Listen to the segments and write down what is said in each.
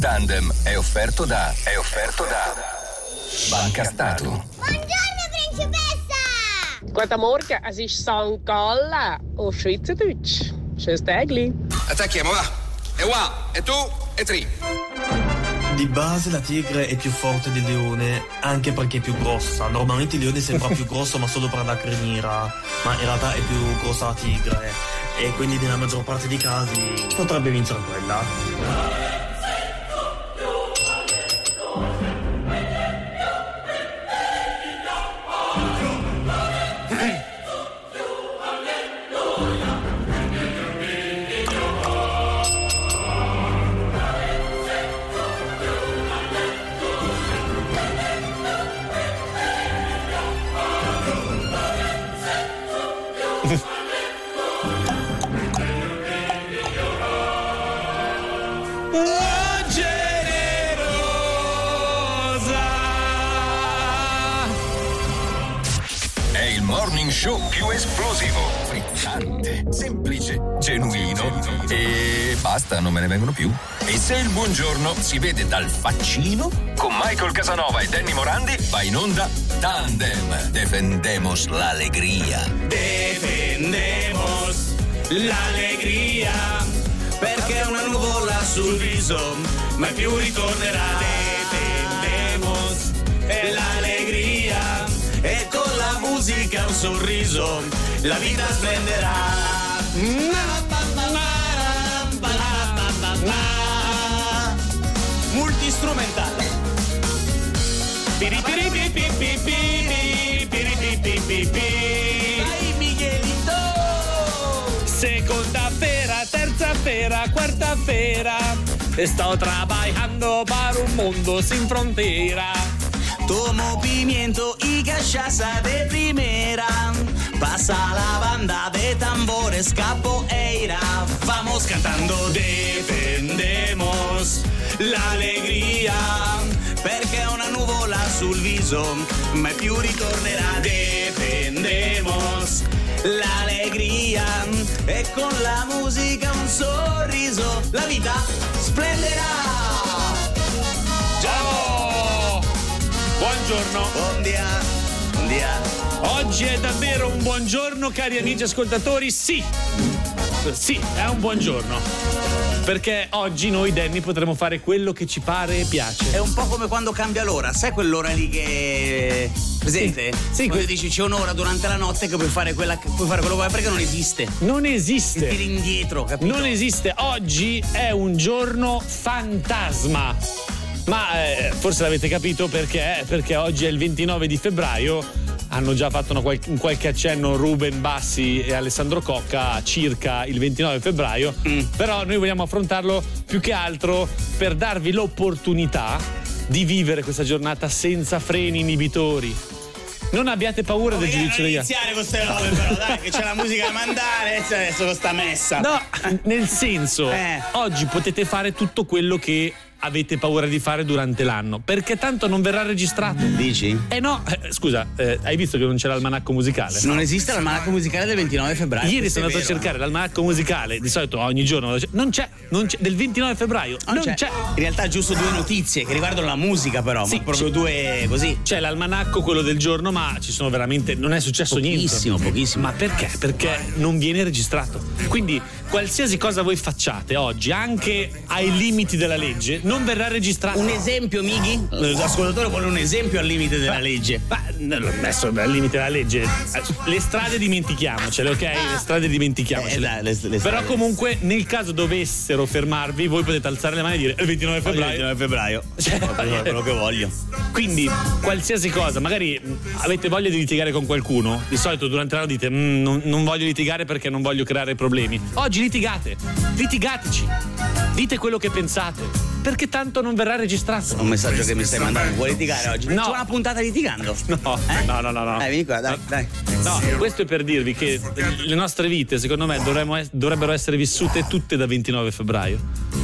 Tandem è offerto da. È offerto da. Banca Stato. Buongiorno, principessa! Morgen, es ist St. Gallen auf Schweizerdeutsch. Schönes Tägli. Attacchiamo, va. E qua, e tu, e tri. Di base la tigre è più forte del leone, anche perché è più grossa. Normalmente il leone sembra più grosso ma solo per la criniera, ma in realtà è più grossa la tigre. E quindi nella maggior parte dei casi potrebbe vincere quella. Vengono più. E se il buongiorno si vede dal faccino, con Michael Casanova e Danny Morandi va in onda Tandem. Defendemos la alegría. Defendemos la alegria perché una nuvola sul viso mai più ritornerà. Defendemos l'allegria e con la musica un sorriso la vita splenderà. instrumental. ¡Ay, Miguelito! Segunda feira, tercera feira, cuarta feira. He estado trabajando para un mundo sin frontera. Tomo pimiento y cachaza de primera. Pasa la banda de tambores capoeira. Vamos cantando, defendemos la alegria. Perché una nuvola sul viso mai più ritornerà. Defendemos l'allegria e con la musica un sorriso la vita splenderà. Ciao! Buongiorno. Buon dia, buon dia. Oggi è davvero un buongiorno, cari amici ascoltatori. Sì, sì, è un buongiorno. Perché oggi noi, Danny, potremo fare quello che ci pare e piace. È un po' come quando cambia l'ora, sai quell'ora lì che. Presente? Sì, sì, Quando que- dici c'è un'ora durante la notte che puoi fare, quella, puoi fare quello che vuoi perché non esiste. Non Ti esiste. tiri indietro, capito? Non esiste. Oggi è un giorno fantasma. Ma eh, forse l'avete capito perché? Perché oggi è il 29 di febbraio. Hanno già fatto una un qualche accenno Ruben Bassi e Alessandro Cocca circa il 29 febbraio. Però noi vogliamo affrontarlo più che altro per darvi l'opportunità di vivere questa giornata senza freni inibitori. Non abbiate paura del giudizio degli altri. iniziare con queste robe, però, dai, che c'è la musica da mandare. Adesso con sta messa. No, nel senso, Eh. oggi potete fare tutto quello che avete paura di fare durante l'anno, perché tanto non verrà registrato. Dici? Eh no, eh, scusa, eh, hai visto che non c'è l'almanacco musicale? Non esiste l'almanacco musicale del 29 febbraio. Ieri sono andato a vero, cercare l'almanacco musicale, di solito ogni giorno non c'è, non c'è, del 29 febbraio, non, Non c'è. In realtà giusto due notizie che riguardano la musica, però, Sì, ma proprio sì. due così. C'è l'almanacco, quello del giorno, ma ci sono veramente. Non è successo Pochissimo, niente. pochissimo. Ma perché? Perché non viene registrato. Quindi, qualsiasi cosa voi facciate oggi, anche ai limiti della legge, non verrà registrato. Un esempio, Mighi? L'ascoltatore vuole un esempio al limite della legge. Ma adesso al limite della legge. Le strade dimentichiamocele, ok? Le strade dimentichiamocele. Eh, dai, le- le Però comunque, nel caso dovessero fermarvi, voi potete alzare le mani e dire il 29 febbraio. 29 febbraio. Cioè, Quello quello che voglio. Quindi, qualsiasi cosa, magari avete voglia di litigare con qualcuno. Di solito durante l'anno dite: "Mm, non, non voglio litigare perché non voglio creare problemi. Oggi litigate, litigateci, dite quello che pensate, perché tanto non verrà registrato. Un messaggio che mi stai mandando. Vuoi litigare oggi? No. C'è una puntata litigando. No, Eh? no, no, no, no. Dai, vieni qua, dai, dai. No, questo è per dirvi che le nostre vite, secondo me, dovrebbero essere vissute tutte da 29 febbraio.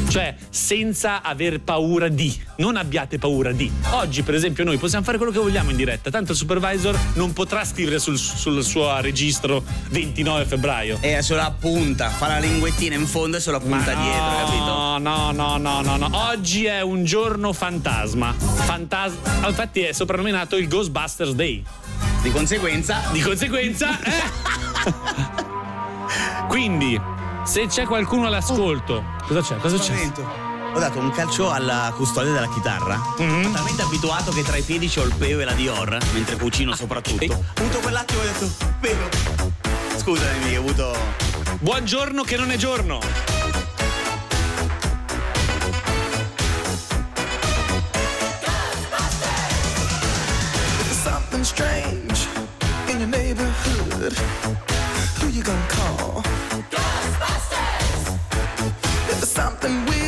Cioè, senza aver paura di. Non abbiate paura di. Oggi, per esempio, noi possiamo fare quello che vogliamo in diretta. Tanto il supervisor non potrà scrivere sul, sul suo registro 29 febbraio. E se lo appunta, fa la linguettina in fondo e se lo appunta no, dietro, capito? No, no, no, no, no, no. Oggi è un giorno fantasma. Fantasma. Infatti è soprannominato il Ghostbusters Day. Di conseguenza. Di conseguenza. eh. Quindi, se c'è qualcuno all'ascolto. Cosa c'è? Cosa c'è? Ho dato un calcio alla custode della chitarra. Mhm. Talmente abituato che tra i piedi c'ho il peo e la Dior, mentre cucino soprattutto. ok. Ho avuto quell'attimo e ho detto, peo. Scusami, ho avuto. Buongiorno che non è giorno. Strange in your neighborhood. Who you gonna call? Ghostbusters! If there's something weird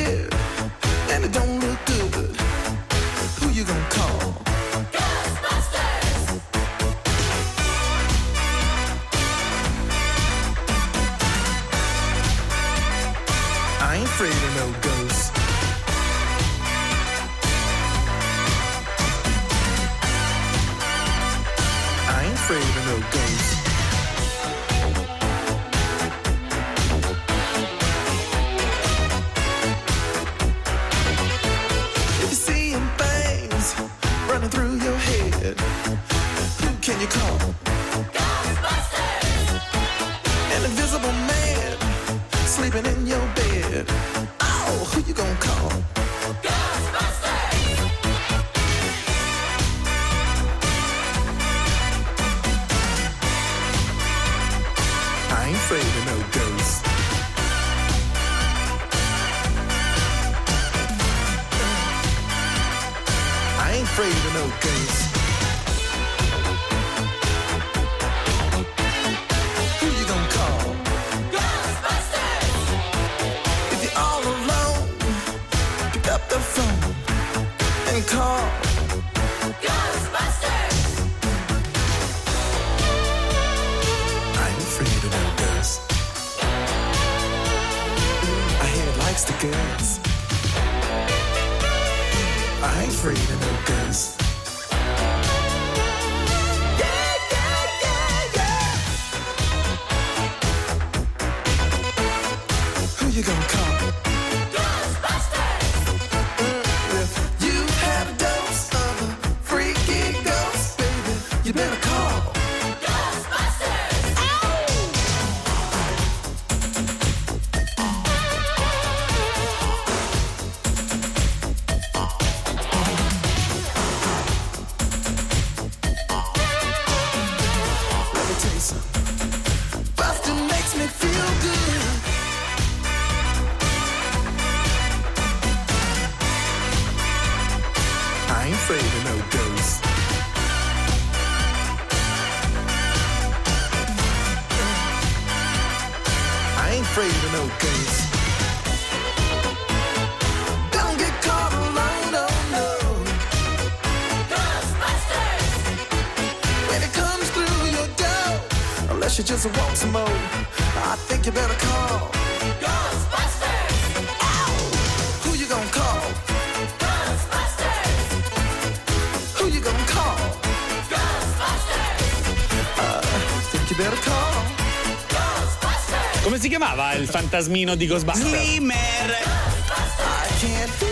head, who can you call? Fantasmino di Ghostbusters? Slimmer!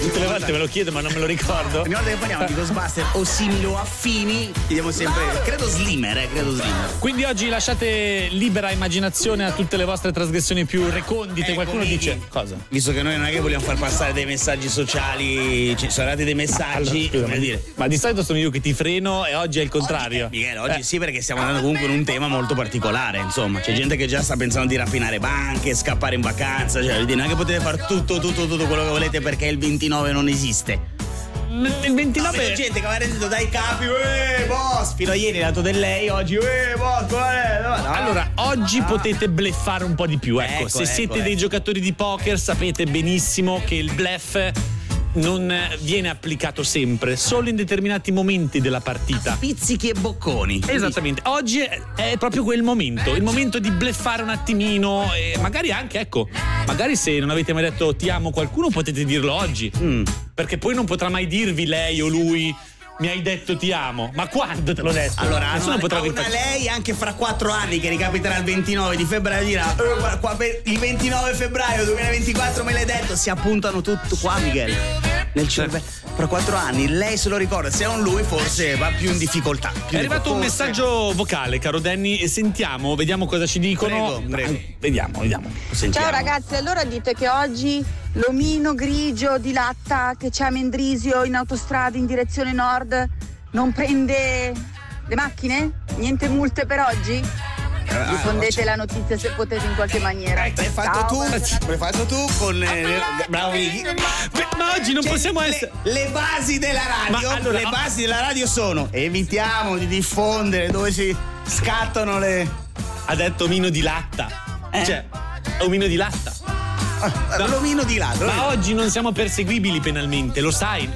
Tutte le volte me lo chiedo, ma non me lo ricordo. Ogni volta che parliamo di Ghostbuster o simili o affini, chiediamo sempre. Credo Slimmer, eh, credo Slimmer. Quindi oggi lasciate libera immaginazione a tutte le vostre trasgressioni più recondite. Ecco, Qualcuno dice cosa? Visto che noi non è che vogliamo far passare dei messaggi sociali, ci sono arrivati dei messaggi, ma, dire. ma di solito sono io che ti freno e oggi è il contrario. Michele, oggi Eh. sì perché stiamo andando comunque in un tema molto particolare, insomma, c'è gente che già sta pensando di rapinare banche, scappare in vacanza, cioè non è che potete fare tutto, tutto, tutto quello che volete perché il 29 non esiste. Il No, 29 vedo gente che aveva reddito dai capi, eh, boss, fino a ieri dato del lei, oggi, eh, boss, è? No, no. Allora, oggi potete bleffare un po' di più. Ecco, Ecco, se ecco, siete dei ecco. giocatori di poker, sapete benissimo che il bluff non eh, viene applicato sempre, solo in determinati momenti della partita. Pizzichi e bocconi. Esattamente, oggi è, proprio quel momento, il momento di bleffare un attimino e magari anche, ecco, magari se non avete mai detto ti amo a qualcuno potete dirlo oggi, Mm. perché poi non potrà mai dirvi lei o lui mi hai detto ti amo, ma quando te l'ho detto? Allora, nessuno una, potrà ripetere. lei anche fra quattro anni che ricapiterà il 29 di febbraio dirà "Eh, il 29 febbraio 2024 me l'hai detto si appuntano tutto qua Miguel nel cervello fra quattro anni lei se lo ricorda se è un lui forse va più in difficoltà più È arrivato un messaggio vocale, caro Danny, e sentiamo, vediamo cosa ci dicono. Prego, prego. Vediamo, vediamo. Sentiamo. Ciao ragazzi, allora dite che oggi l'omino grigio di latta che c'è a Mendrisio in autostrada in direzione nord non prende le macchine? Niente multe per oggi? Diffondete la notizia se potete in qualche maniera. L'hai fatto Ciao, tu, l'hai fatto tu con eh, bravo Vicky. Ma oggi non Cioè, possiamo le- essere. Le, basi della radio, Ma allora- le basi della radio sono evitiamo di diffondere dove si scattano le Ha detto omino di latta. Eh? Cioè, omino di latta. Ah, l'omino di là. l'omino- Ma oggi non siamo perseguibili penalmente, lo sai.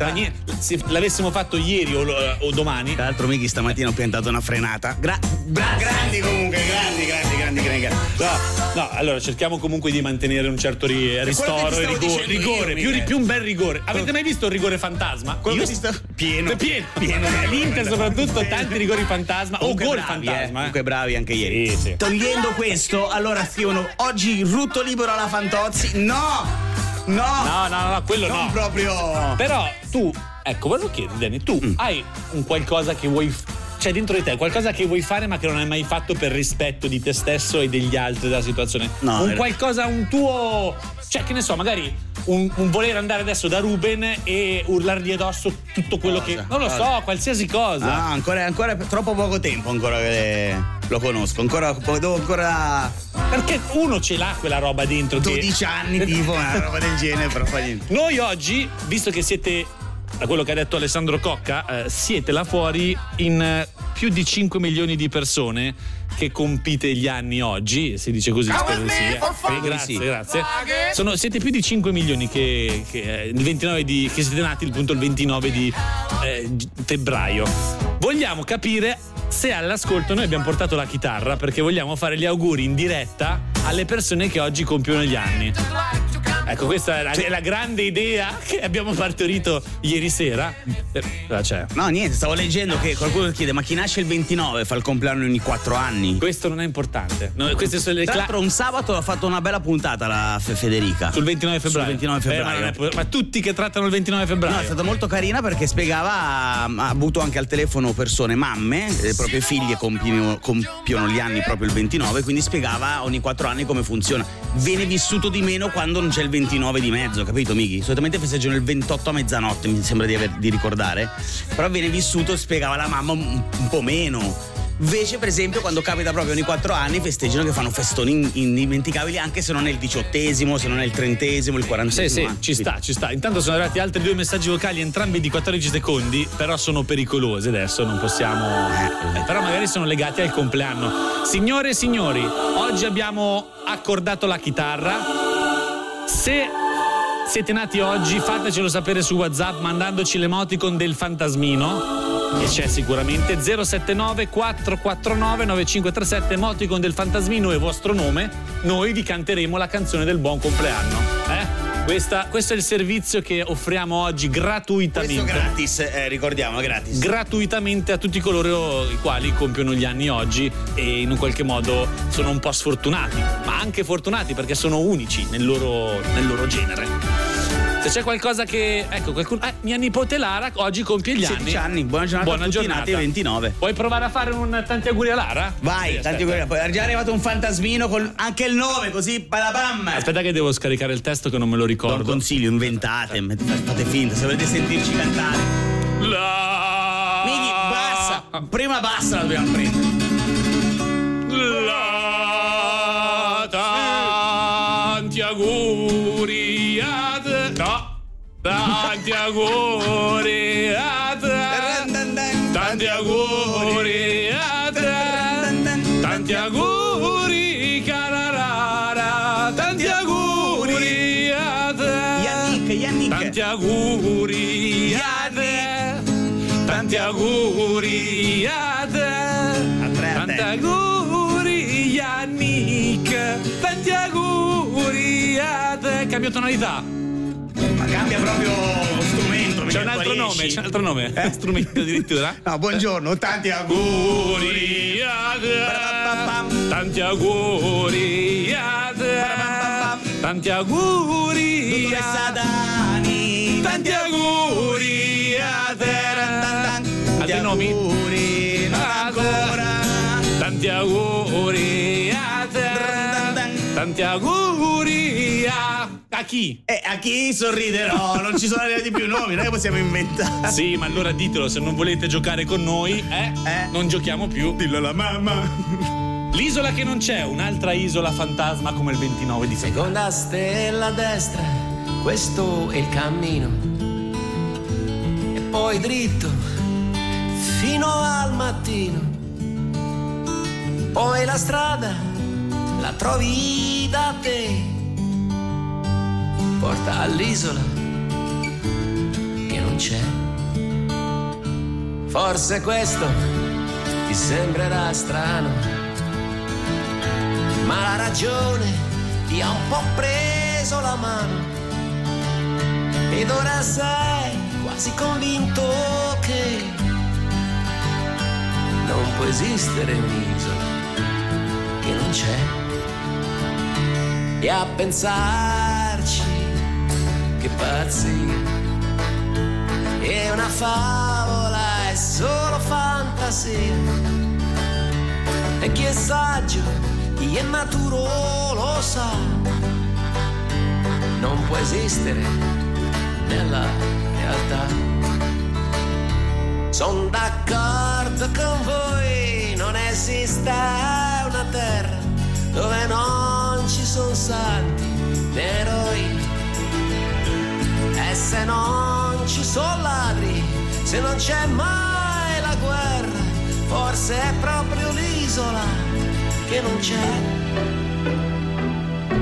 se l'avessimo fatto ieri o, o domani. Tra l'altro Miki stamattina ho piantato una frenata. Gra- bra- grandi comunque, grandi, grandi, grandi, grandi. No, no, allora cerchiamo comunque di mantenere un certo ri- ristoro che e rigore. rigore io, più, più un bel rigore. Avete mai visto il rigore fantasma? Quello che ti sta- pieno. Pieno. Pieno. L'Inter soprattutto tanti rigori fantasma o Comunque gol bravi, fantasma. eh. eh. Comunque bravi anche ieri. Sì, sì. Togliendo questo, allora scrivono oggi rutto libero alla Fantozzi. No! No! No, no, no, quello non no. proprio. Però tu, ecco, volevo chiederti, Danny, tu Mm. hai un qualcosa che vuoi. Cioè, dentro di te, qualcosa che vuoi fare ma che non hai mai fatto per rispetto di te stesso e degli altri della situazione. No, un qualcosa, un tuo. Cioè, che ne so, magari un, un voler andare adesso da Ruben e urlargli addosso tutto quello Cosa? che. Non lo so, Cosa? qualsiasi cosa. Ah, ancora, ancora troppo poco tempo ancora che lo conosco. Ancora, devo ancora Perché uno ce l'ha quella roba dentro. che- 12 anni tipo, una roba del genere, però fa niente. Noi oggi, visto che siete, da quello che ha detto Alessandro Cocca, eh, siete là fuori in eh, più di 5 milioni di persone che compite gli anni oggi, si dice così, spero di sì. eh. Grazie, grazie. Sono- siete più di 5 milioni che, che, eh, il 29 di, che siete nati appunto il 29 di eh, febbraio. Vogliamo capire se all'ascolto noi abbiamo portato la chitarra perché vogliamo fare gli auguri in diretta alle persone che oggi compiono gli anni. Ecco, questa è la, è la grande idea che abbiamo partorito ieri sera. Eh, c'è? No, niente, stavo leggendo che qualcuno chiede: ma chi nasce il 29 fa il compleanno ogni 4 anni? Questo non è importante. No, queste sono le Tra cla- l'altro, un sabato ha fatto una bella puntata la Fe- Federica. sul 29 febbraio. Sul 29 Eh, ma, febbraio. è po- ma tutti che trattano il 29 febbraio. No, è stata molto carina perché spiegava, ha ha avuto anche al telefono persone, mamme, le proprie figlie compiono, compiono gli anni proprio il 29, quindi spiegava ogni 4 anni come funziona. Viene vissuto di meno quando non c'è il 29 di mezzo, capito Miki? Solitamente festeggiano il 28 a mezzanotte, mi sembra di, aver- di ricordare, però viene vissuto, spiegava la mamma, un, un po' meno. Invece, per esempio, quando capita proprio ogni 4 anni, festeggiano che fanno festoni in- indimenticabili anche se non è il diciottesimo, se non è il trentesimo, il Sì, quarantesimo. sì, eh. ci sta, ci sta. Intanto sono arrivati altri due messaggi vocali, entrambi di 14 secondi, però sono pericolosi adesso, non possiamo. Eh, però magari sono legati al compleanno. Signore e signori, oggi abbiamo accordato la chitarra. Se siete nati oggi, fatecelo sapere su WhatsApp mandandoci l'emoticon del fantasmino. E c'è sicuramente 079 449 9537 emoticon del fantasmino e vostro nome. Noi vi canteremo la canzone del buon compleanno. Questa- questo è il servizio che offriamo oggi Questo gratuitamente. gratis, eh, ricordiamo, gratis. gratuitamente a tutti coloro i quali compiono gli anni oggi e in un qualche modo sono un po' sfortunati, ma anche fortunati perché sono unici nel loro, nel loro genere. Se c'è qualcosa che. Ecco, qualcuno. Eh, mia nipote Lara oggi compie gli 16 anni. anni, buona giornata Buona a tutti giornata. nati il 29. Vuoi provare a fare un tanti auguri a Lara? Vai, Sì, tanti auguri. Poi è già arrivato un fantasmino con anche il nome, così balabam. Aspetta che devo scaricare il testo che non me lo ricordo. consiglio, inventate, fate finta, se volete sentirci cantare. La... Mighi, bassa! Prima bassa la dobbiamo prendere. La tanti auguri. Tanti auguri a te. Tanti auguri a te. Tanti auguri cararara. Tanti auguri a te. Tanti auguri a te. Tanti auguri a te. tre a te. Tanti auguri Yannick. Tanti auguri a te. Cambio tonalità. Cambia proprio strumento. C'è un altro nome, c'è un altro nome. Eh? Strumento addirittura. No, buongiorno, tanti auguri. Tanti auguri. Tanti auguri Dottoressa a Dani. Tanti auguri a te. Tanti Altri nomi? auguri, non ancora. Tanti auguri a te. Tanti auguri a... Chi? E a chi sorriderò? Non ci sono arrivati più nomi, noi possiamo inventare. Sì, ma allora ditelo, se non volete giocare con noi, eh, Eh? non giochiamo più. Dillo alla mamma. L'isola che non c'è, un'altra isola fantasma come il 29 di febbraio. Seconda stella a destra, questo è il cammino. E poi dritto fino al mattino. Poi la strada la trovi da te. Porta all'isola che non c'è. Forse questo ti sembrerà strano ma la ragione ti ha un po' preso la mano ed ora sei quasi convinto che non può esistere un'isola che non c'è e a pensarci che pazzia è una favola è solo fantasia e chi è saggio, chi è maturo lo sa. Non può esistere nella realtà. Sono d'accordo con voi, non esiste una terra dove non ci sono santi né eroi. E se non ci sono ladri, se non c'è mai la guerra, forse è proprio l'isola che non c'è,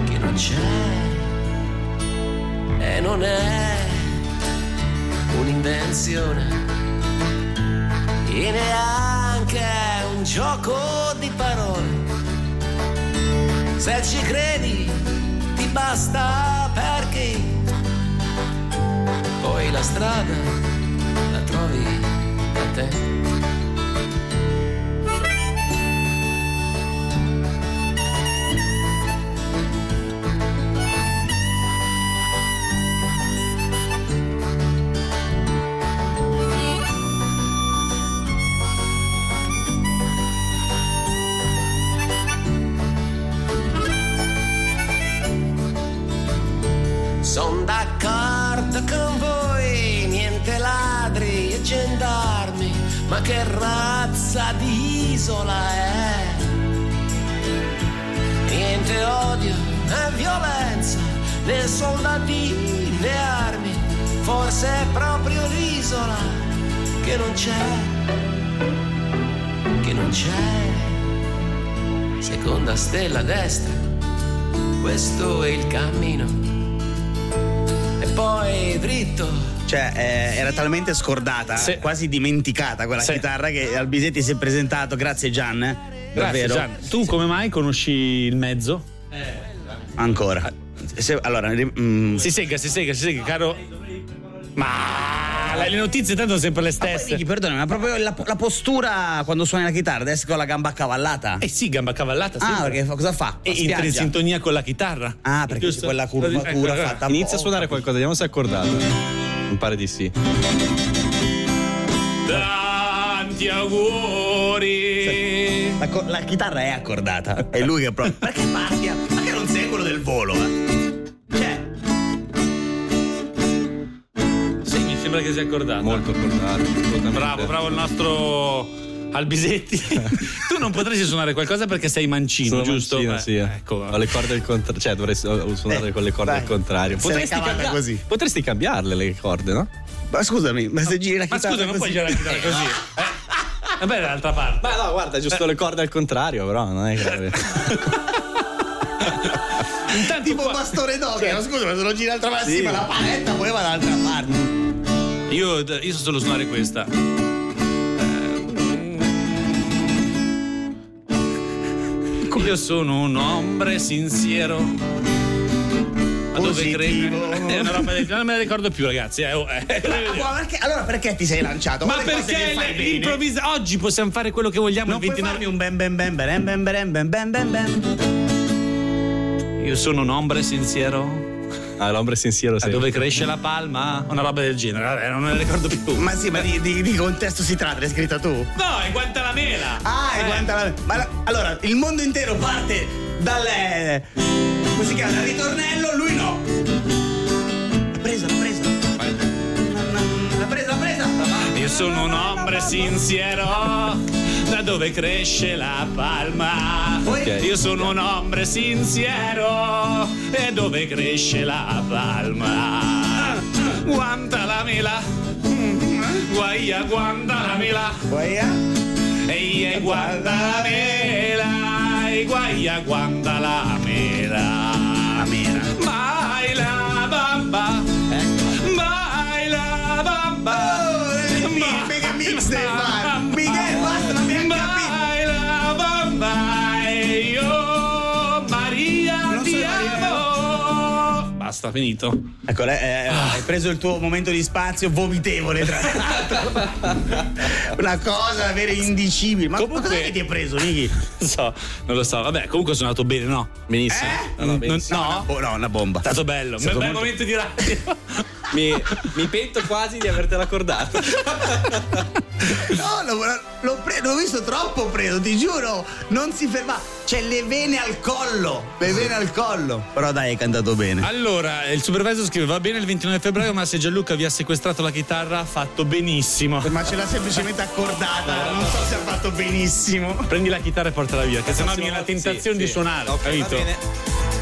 che non c'è. E non è un'invenzione e neanche un gioco di parole. Se ci credi ti basta perché poi la strada la trovi da te. Che razza di isola è? Niente odio né violenza, né soldati né armi, forse è proprio l'isola che non c'è, che non c'è. Seconda stella a destra, questo è il cammino e poi dritto. Cioè, eh, era talmente scordata, Sì. quasi dimenticata quella Sì. chitarra che Albisetti si è presentato. Grazie Gian. eh. Grazie, Davvero. Gian. Tu come mai conosci il mezzo? Ancora. Se- allora, mm, Si sega, si sega, si sega, caro. Ma le notizie tanto sono sempre le stesse. Vicky, perdona, ma proprio la, la postura quando suoni la chitarra, adesso con la gamba accavallata. Eh sì, gamba cavallata. ah, sempre. perché fa- cosa fa? E Fa entra in sintonia con la chitarra. Ah, perché quella curvatura Ecco, fatta Inizia a suonare qualcosa, vediamo se è accordato. Mi pare di sì. Tanti auguri. La, co- la chitarra è accordata. È lui che proprio. Perché parti? Ma che non sei quello del volo, eh? Cioè, Sì, mi sembra che sia accordato. Molto accordato. assolutamente. Bravo, bravo il nostro Albisetti. tu non potresti suonare qualcosa perché sei mancino, Sono giusto? mancino, Beh, sì. eh. Ecco. Ho le corde al contrario. Cioè, dovrei su- suonare Eh, con le corde vai. al contrario. Potresti, cavata cambia- così. potresti cambiarle le corde, no? ma scusami, ma se giri la Ma chitarra. scusa, non puoi girare la chitarra così. Eh? Vabbè, dall'altra parte. Ma no, guarda, giusto le corde al contrario, però non è che. Intanto Tipo qua- bastone d'occhio, scusa, ma se lo giri l'altra parte, Sì. sì, ma la paletta poi va dall'altra parte. Io, io so solo suonare questa. Io sono un hombre sincero. Ma dove? È una roba del non me la ricordo più, ragazzi. eh, oh, eh. Ma perché- allora perché ti sei lanciato? Ma perché improvvisa? Oggi possiamo fare quello che vogliamo Non il puoi 29 farmi un ben ben ben ben ben ben ben ben ben ben Io sono un hombre sincero. Ah, l'ombre sensiero Da sì. dove cresce la palma? Una roba del genere, vabbè, non me la ricordo più. Ma sì, ma di, di- di contesto si tratta, l'hai scritta tu? No, è Guantanamera! Ah, è Eh. Guantanamera. Ma la- allora, il mondo intero parte dal. eh, come si chiama? Dal ritornello, lui no. L'ha presa, l'ha presa. L'ha presa, l'ha presa. Io sono un hombre sincero da dove cresce la palma. Okay. Io sono un ombre sincero e dove cresce la palma. Guanta la mela, guaia, guanta la mela. Guaia? Ehi, guanta la mela, e guaia, guanta la mela. La mela. Baila, bamba, ecco. baila, bamba. Oh, il mega mix dei vari. Baila bamba. Io Maria ti amo. Basta, finito. Ecco, lei, eh, hai preso il tuo momento di spazio vomitevole, tra l'altro. Una cosa davvero indicibile. Ma Comunque- cosa che ti hai preso, Niki? Non so, non lo so. Vabbè, comunque sono andato bene, no? Benissimo. Eh? No, no, benissimo. no? No, una bomba. È stato bello. Un stato bel molto- momento di radio. Mi, mi pento quasi di avertela accordato. No, l'ho, l'ho pre- l'ho visto troppo preso, ti giuro. Non si ferma. C'è le vene al collo. Le vene al collo. Però dai, hai cantato bene. Allora, il supervisor scrive: Va bene il 29 febbraio, ma se Gianluca vi ha sequestrato la chitarra, ha fatto benissimo. Ma ce l'ha semplicemente accordata. Non so se ha fatto benissimo. Prendi la chitarra e portala via, che sennò mi viene la Sì, tentazione sì. di suonare, Ok, va capito? bene.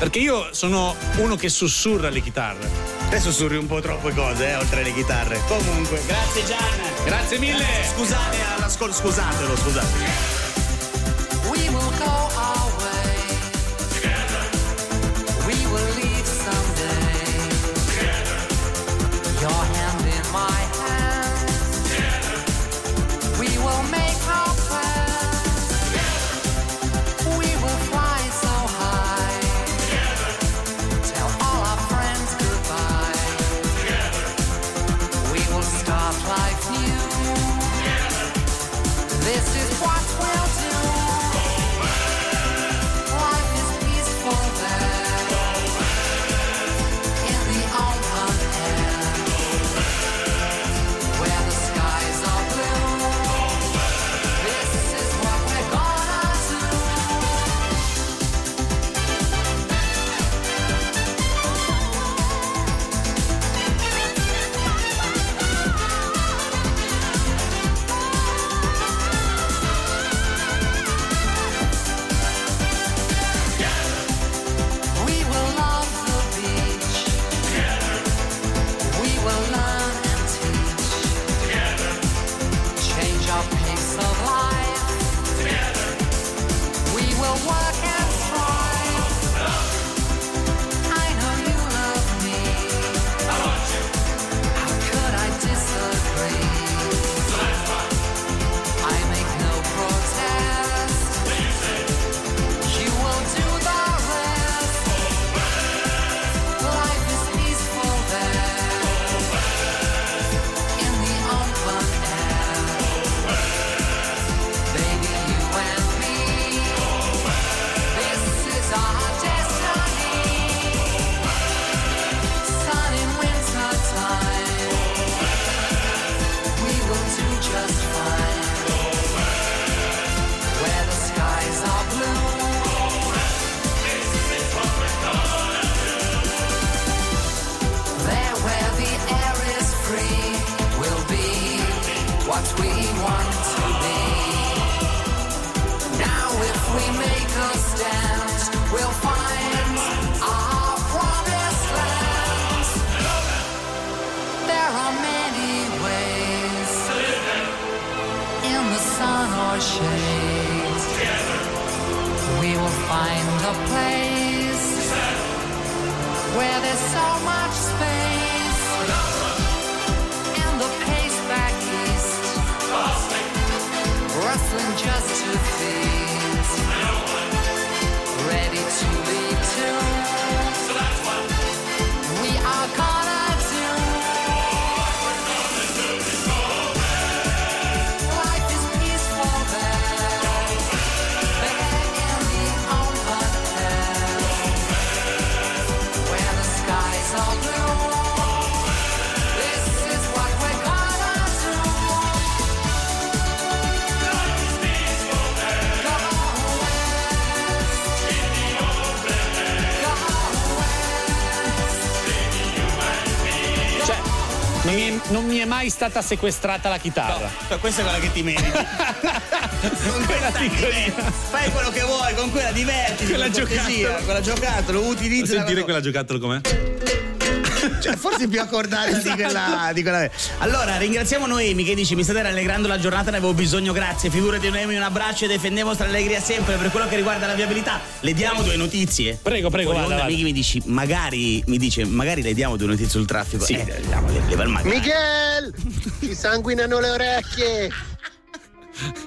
Perché io sono uno che sussurra le chitarre. Adesso surri un po' troppe cose, eh, oltre alle chitarre. Comunque, grazie Gian. Grazie mille! Scusate all'ascolto, scusatelo, scusate. We will go non mi, è, mai stata sequestrata la chitarra. Cioè, questa è quella che ti meriti. con quella piccolina. Fai quello che vuoi, con quella divertiti. Quella cortesia, giocattolo. Quella giocattolo, utilizza. Sentire quella giocattolo com'è? Cioè, forse più accordata di quella, di quella. Allora, ringraziamo Noemi che dice: Mi state rallegrando la giornata, ne avevo bisogno, grazie. Figurati, Noemi, un abbraccio e defendiamo vostra allegria sempre. Per quello che riguarda la viabilità, le diamo due notizie. Prego, prego, Poi vada, onda, vada. Miki mi dici, magari mi dice, magari le diamo due notizie sul traffico. Sì. Eh, diamo, le- magari. Miguel! Ti sanguinano le orecchie!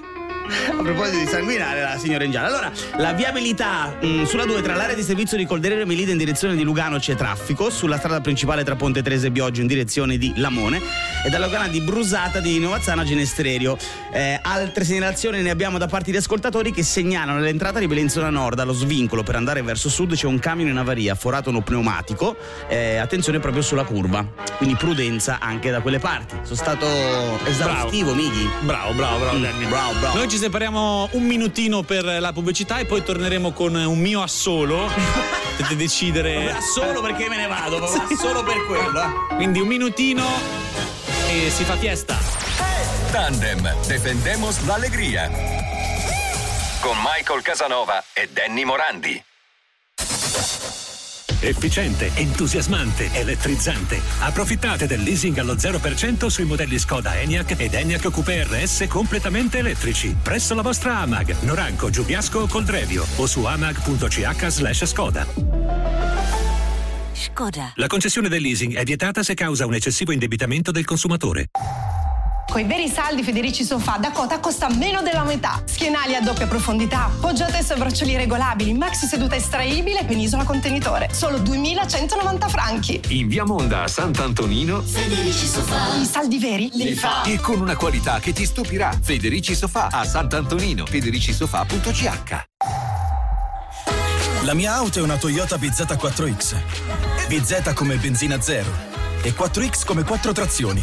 A proposito di sanguinare, la signora in giallo. Allora, la viabilità mh, sulla 2 tra l'area di servizio di Colderero e Melide in direzione di Lugano c'è traffico, sulla strada principale tra Ponte Trese e Bioggio in direzione di Lamone e dalla locana di Brusata di Novazzana a Ginestrelio. Eh, altre segnalazioni ne abbiamo da parte di ascoltatori che segnalano l'entrata di Belenzona Nord allo svincolo per andare verso sud c'è un camion in avaria, forato uno pneumatico. Eh, attenzione proprio sulla curva, quindi prudenza anche da quelle parti. Sono stato esaustivo, Mighi. Bravo, bravo, bravo, Mm, Danny. bravo, bravo. Noi ci separiamo un minutino per la pubblicità e poi torneremo con un mio assolo. Potete decidere. Solo perché me ne vado, ma solo per quello. eh. Quindi un minutino e si fa fiesta. Tandem, defendemos la alegría. Con Michael Casanova e Danny Morandi. Efficiente, entusiasmante, elettrizzante. Approfittate del leasing allo 0% sui modelli Skoda Enyaq ed Enyaq Coupé RS completamente elettrici. Presso la vostra Amag, Noranco, Giubiasco o Coldrevio o su amag.ch slash Skoda. Skoda. La concessione del leasing è vietata se causa un eccessivo indebitamento del consumatore. Coi veri saldi Federici Sofà Dakota costa meno della metà. Schienali a doppia profondità, poggiate e braccioli regolabili, maxi seduta estraibile, penisola contenitore. Solo 2190 franchi. In via Monda a Sant'Antonino Federici Sofà. I saldi veri li fa. e con una qualità che ti stupirà. Federici Sofà a Sant'Antonino. Federicisofà.ch La mia auto è una Toyota BZ4X. BZ come benzina zero e 4X come quattro trazioni.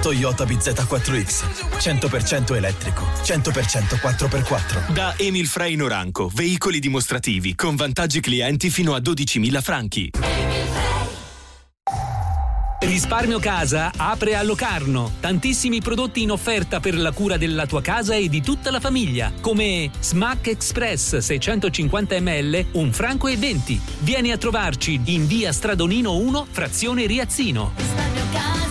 Toyota BZ4X, 100% elettrico, 100% 4x4. Da Emil Frey Noranco, veicoli dimostrativi con vantaggi clienti fino a 12.000 franchi. Risparmio Casa apre a Locarno. Tantissimi prodotti in offerta per la cura della tua casa e di tutta la famiglia, come Smack Express 650 ml, un franco e 20. Vieni a trovarci in via Stradonino 1, frazione Riazzino.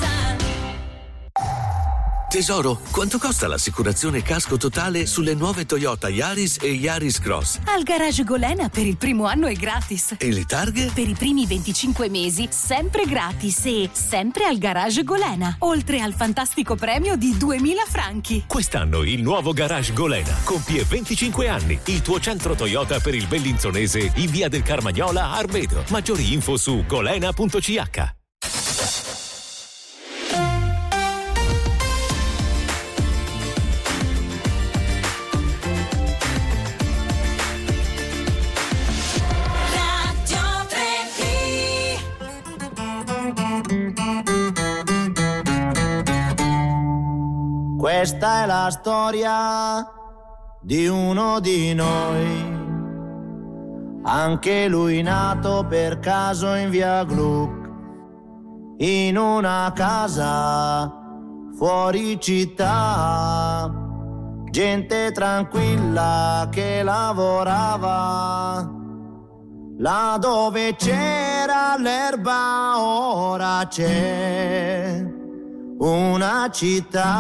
Tesoro, quanto costa l'assicurazione casco totale sulle nuove Toyota Yaris e Yaris Cross? Al garage Golena per il primo anno è gratis. E le targhe? Per i primi 25 mesi sempre gratis e sempre al garage Golena. Oltre al fantastico premio di 2000 franchi. Quest'anno il nuovo garage Golena compie 25 anni. Il tuo centro Toyota per il Bellinzonese in via del Carmagnola a Arbedo. Maggiori info su golena.ch. Questa è la storia di uno di noi. Anche lui nato per caso in via Gluck, in una casa fuori città. Gente tranquilla che lavorava. Là dove c'era l'erba ora c'è una città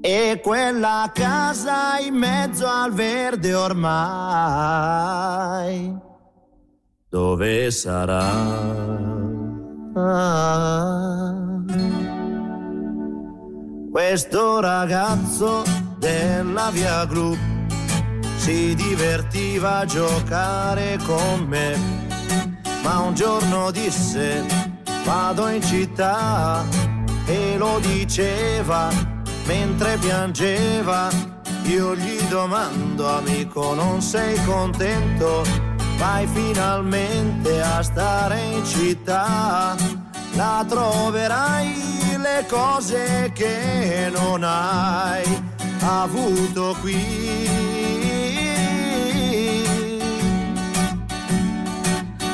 e quella casa in mezzo al verde ormai dove sarà? Ah. Questo ragazzo della via Gru si divertiva a giocare con me, ma un giorno disse vado in città e lo diceva mentre piangeva. Io gli domando amico non sei contento? Vai finalmente a stare in città, la troverai le cose che non hai avuto qui.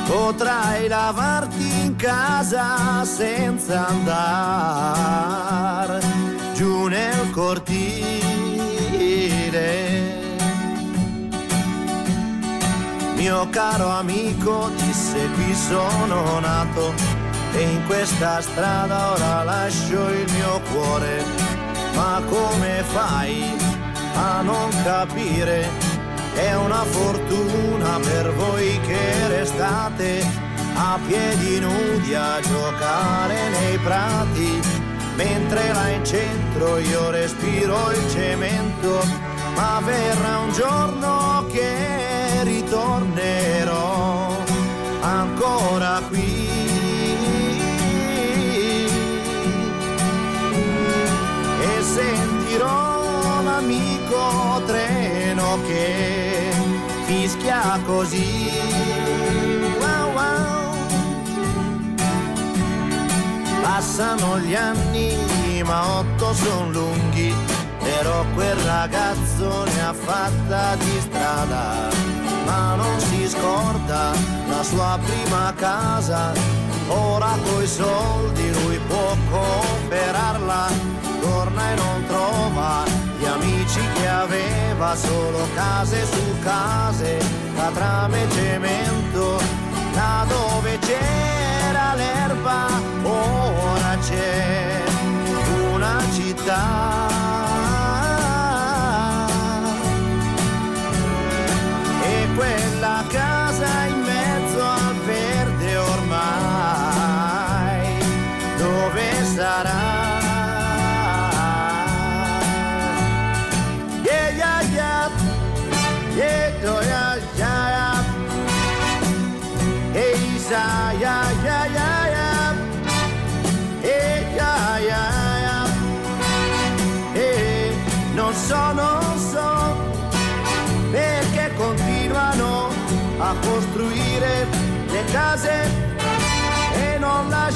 Potrai lavarti casa senza andare giù nel cortile. Mio caro amico disse qui sono nato e in questa strada ora lascio il mio cuore. Ma come fai a non capire? È una fortuna per voi che restate a piedi nudi a giocare nei prati, mentre là in centro io respiro il cemento, ma verrà un giorno che ritornerò ancora qui. E sentirò l'amico treno che fischia così. Passano gli anni, ma otto son lunghi, però quel ragazzo ne ha fatta di strada, ma non si scorda la sua prima casa, ora coi soldi lui può comprarla, torna e non trova gli amici che aveva, solo case su case, catrame e cemento, là dove c'era l'erba, ora c'è una città. E quella casa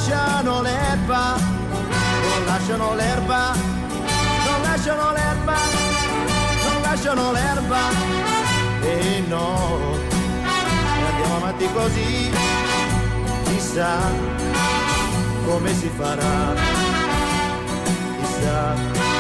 lasciano l'erba, non lasciano l'erba, non lasciano l'erba, non lasciano l'erba e no, andiamo avanti così, chissà come si farà, chissà.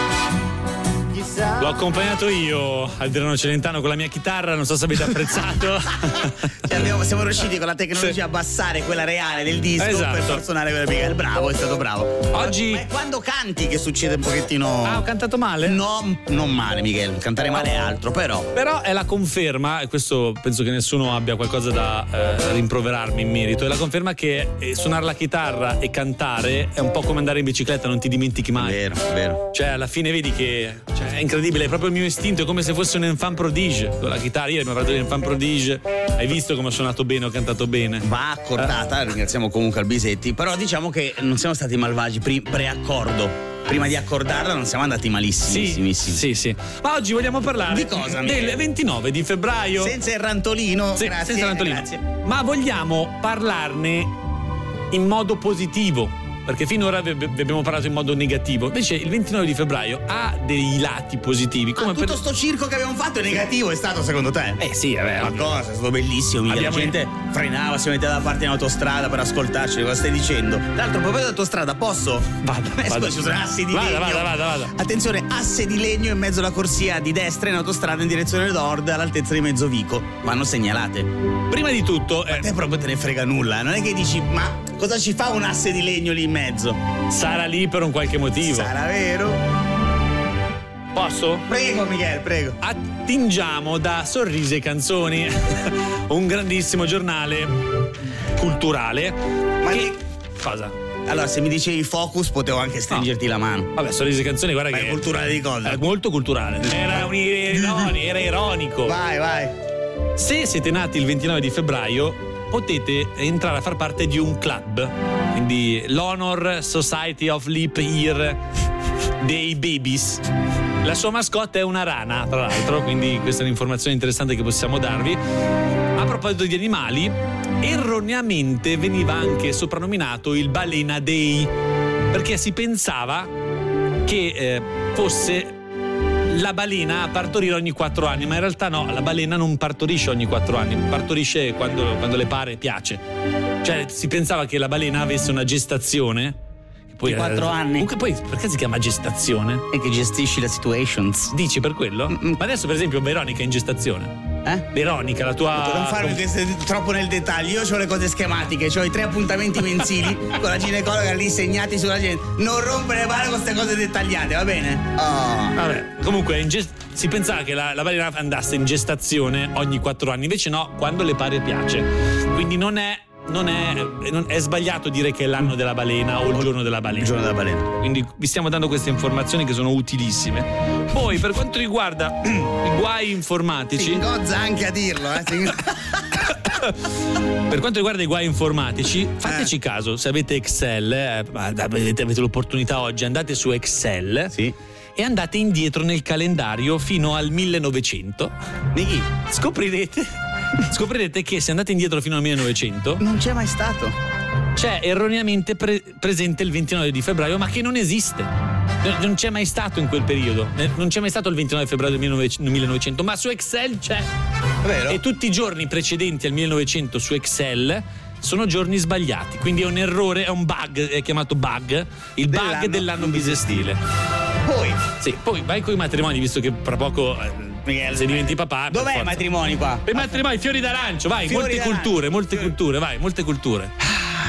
L'ho accompagnato io, Adriano Celentano, con la mia chitarra, non so se avete apprezzato. Cioè, abbiamo- siamo riusciti con la tecnologia Sì. a abbassare quella reale del disco Esatto. per far suonare quella Miguel. Bravo, è stato bravo. Oggi- Ma è quando canti che succede un pochettino. Ah, ho cantato male? No, non male, Miguel. Cantare male è altro, però. Però è la conferma, e questo penso che nessuno abbia qualcosa da eh, rimproverarmi in merito, è la conferma che eh, suonare la chitarra e cantare è un po' come andare in bicicletta, non ti dimentichi mai. Vero, vero. Cioè, alla fine vedi che cioè, è incredibile, è proprio il mio istinto, è come se fosse un enfant prodige. Con la chitarra, io mi ho parlato di enfant prodige, hai visto come ho suonato bene, ho cantato bene. Va accordata, ringraziamo comunque Albisetti. Però diciamo che non siamo stati malvagi pri- pre-accordo. Prima di accordarla non siamo andati malissimi. Sì, sì. Ma oggi vogliamo parlare Di cosa, del Michele? 29 di febbraio. Senza il rantolino. Sì, grazie, senza il rantolino. grazie. Ma vogliamo parlarne in modo positivo. Perché finora vi abbiamo parlato in modo negativo. Invece il 29 di febbraio ha dei lati positivi. Come Ma per- tutto sto circo che abbiamo fatto è negativo, è stato secondo te? Eh sì, vabbè. Ma cosa? È stato bellissimo. Miguel. Abbiamo- La gente frenava, si metteva da parte in autostrada per ascoltarci. Cosa stai dicendo? Tra l'altro, proprio d'autostrada, posso? Vada, Eh, vada. scusa, ci sono assi di Vada, legno. vada, vada, vada. Attenzione, asse di legno in mezzo alla corsia di destra in autostrada in direzione nord all'altezza di Mezzovico. Vanno segnalate. Prima di tutto, A eh, te proprio te ne frega nulla. Non è che dici, ma cosa ci fa un asse di legno lì in mezzo? sarà lì per un qualche motivo. Sarà vero? Posso? Prego, Miguel, prego. Attingiamo da Sorrisi e Canzoni, un grandissimo giornale culturale. Ma che- Cosa? Allora, se mi dicevi focus, potevo anche stringerti la mano. Vabbè, sono le canzoni, guarda Ma che. è culturale di cosa? Era molto culturale. Era, un era ironico. Vai, vai. Se siete nati il 29 di febbraio, potete entrare a far parte di un club. Quindi l'Honor Society of Leap Year dei Babies. La sua mascotte è una rana, tra l'altro, quindi questa è un'informazione interessante che possiamo darvi. A proposito di animali, erroneamente veniva anche soprannominato il Balena Day, perché si pensava che eh, fosse la balena a partorire ogni quattro anni, ma in realtà no, la balena non partorisce ogni quattro anni, partorisce quando, quando le pare e piace. Cioè si pensava che la balena avesse una gestazione. Poi Di quattro anni. Comunque poi perché si chiama gestazione? E che gestisci la situations. Dici per quello? Ma adesso per esempio Veronica è in gestazione. Eh? Veronica, la tua... Non farmi queste- troppo nel dettaglio, io ho le cose schematiche, ho i tre appuntamenti mensili con la ginecologa lì segnati sulla gente. Non rompere le balle con queste cose dettagliate, va bene? Oh. Vabbè, comunque gest- si pensava che la, la balena andasse in gestazione ogni quattro anni, invece no, quando le pare piace. Quindi non è, non è, non- è sbagliato dire che è l'anno della balena o il giorno della balena. Il giorno della balena. Quindi vi stiamo dando queste informazioni che sono utilissime. Poi per quanto riguarda i guai informatici... Si ingozza anche a dirlo, eh. Per quanto riguarda i guai informatici, fateci caso, se avete Excel, eh, avete, avete l'opportunità oggi, andate su Excel e andate indietro nel calendario fino al 1900. Niki, scoprirete, scoprirete che se andate indietro fino al 1900 non c'è mai stato. c'è erroneamente pre- presente il 29 di febbraio, ma che non esiste. Non- c'è mai stato in quel periodo. Eh, Non c'è mai stato il 29 febbraio del 19- 1900, ma su Excel c'è. E tutti i giorni precedenti al 1900 su Excel sono giorni sbagliati. Quindi è un errore, è un bug, è chiamato bug, il bug Dell'anno dell'anno bisestile. Poi? Sì, poi vai con i matrimoni, visto che tra poco eh, se diventi papà. Dov'è i matrimoni qua? Per i matrimoni, fiori d'arancio, vai, Fiori molte d'arancio. culture, molte culture, vai, molte culture.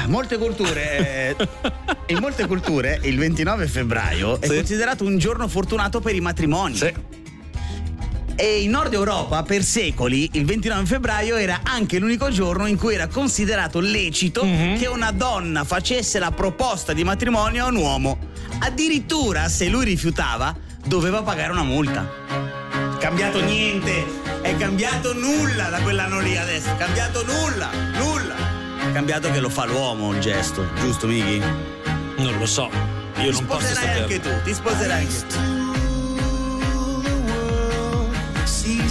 Molte culture. eh, in molte culture il 29 febbraio è considerato un giorno fortunato per i matrimoni. E in Nord Europa per secoli il 29 febbraio era anche l'unico giorno in cui era considerato lecito Mhm. che una donna facesse la proposta di matrimonio a un uomo. Addirittura se lui rifiutava doveva pagare una multa. Cambiato niente, è cambiato nulla da quell'anno lì adesso, è cambiato nulla, nulla. È cambiato che lo fa l'uomo il gesto, giusto Miki? Non lo so, io ti non posso sposerai saperlo. anche tu, ti sposerai anche tu.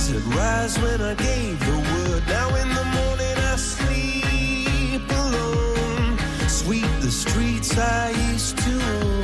Had rise when I gave the word. Now in the morning I sleep alone. Sweep the streets I used to own.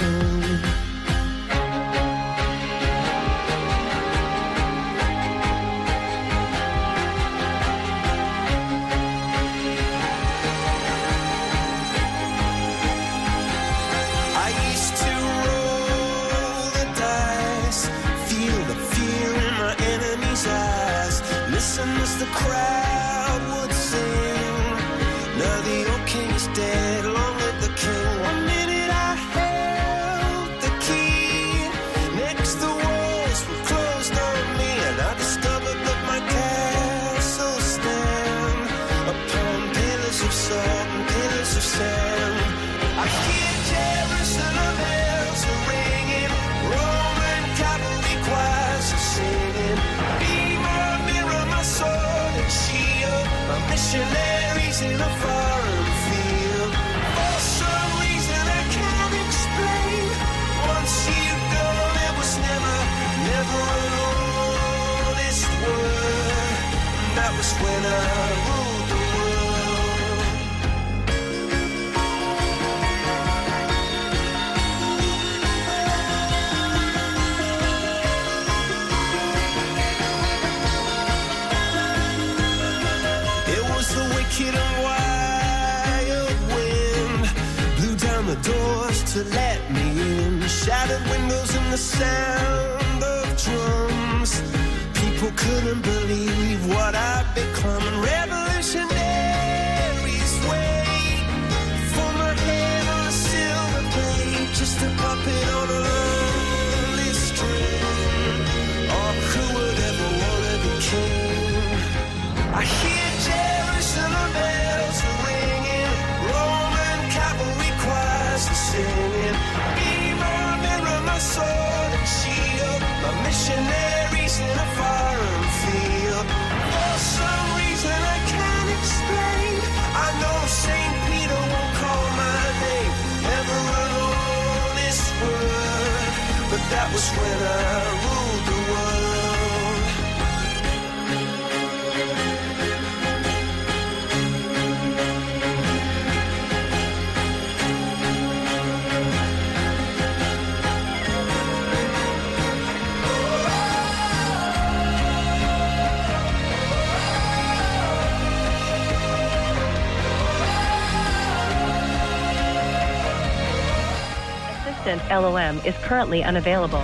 LOM is currently unavailable.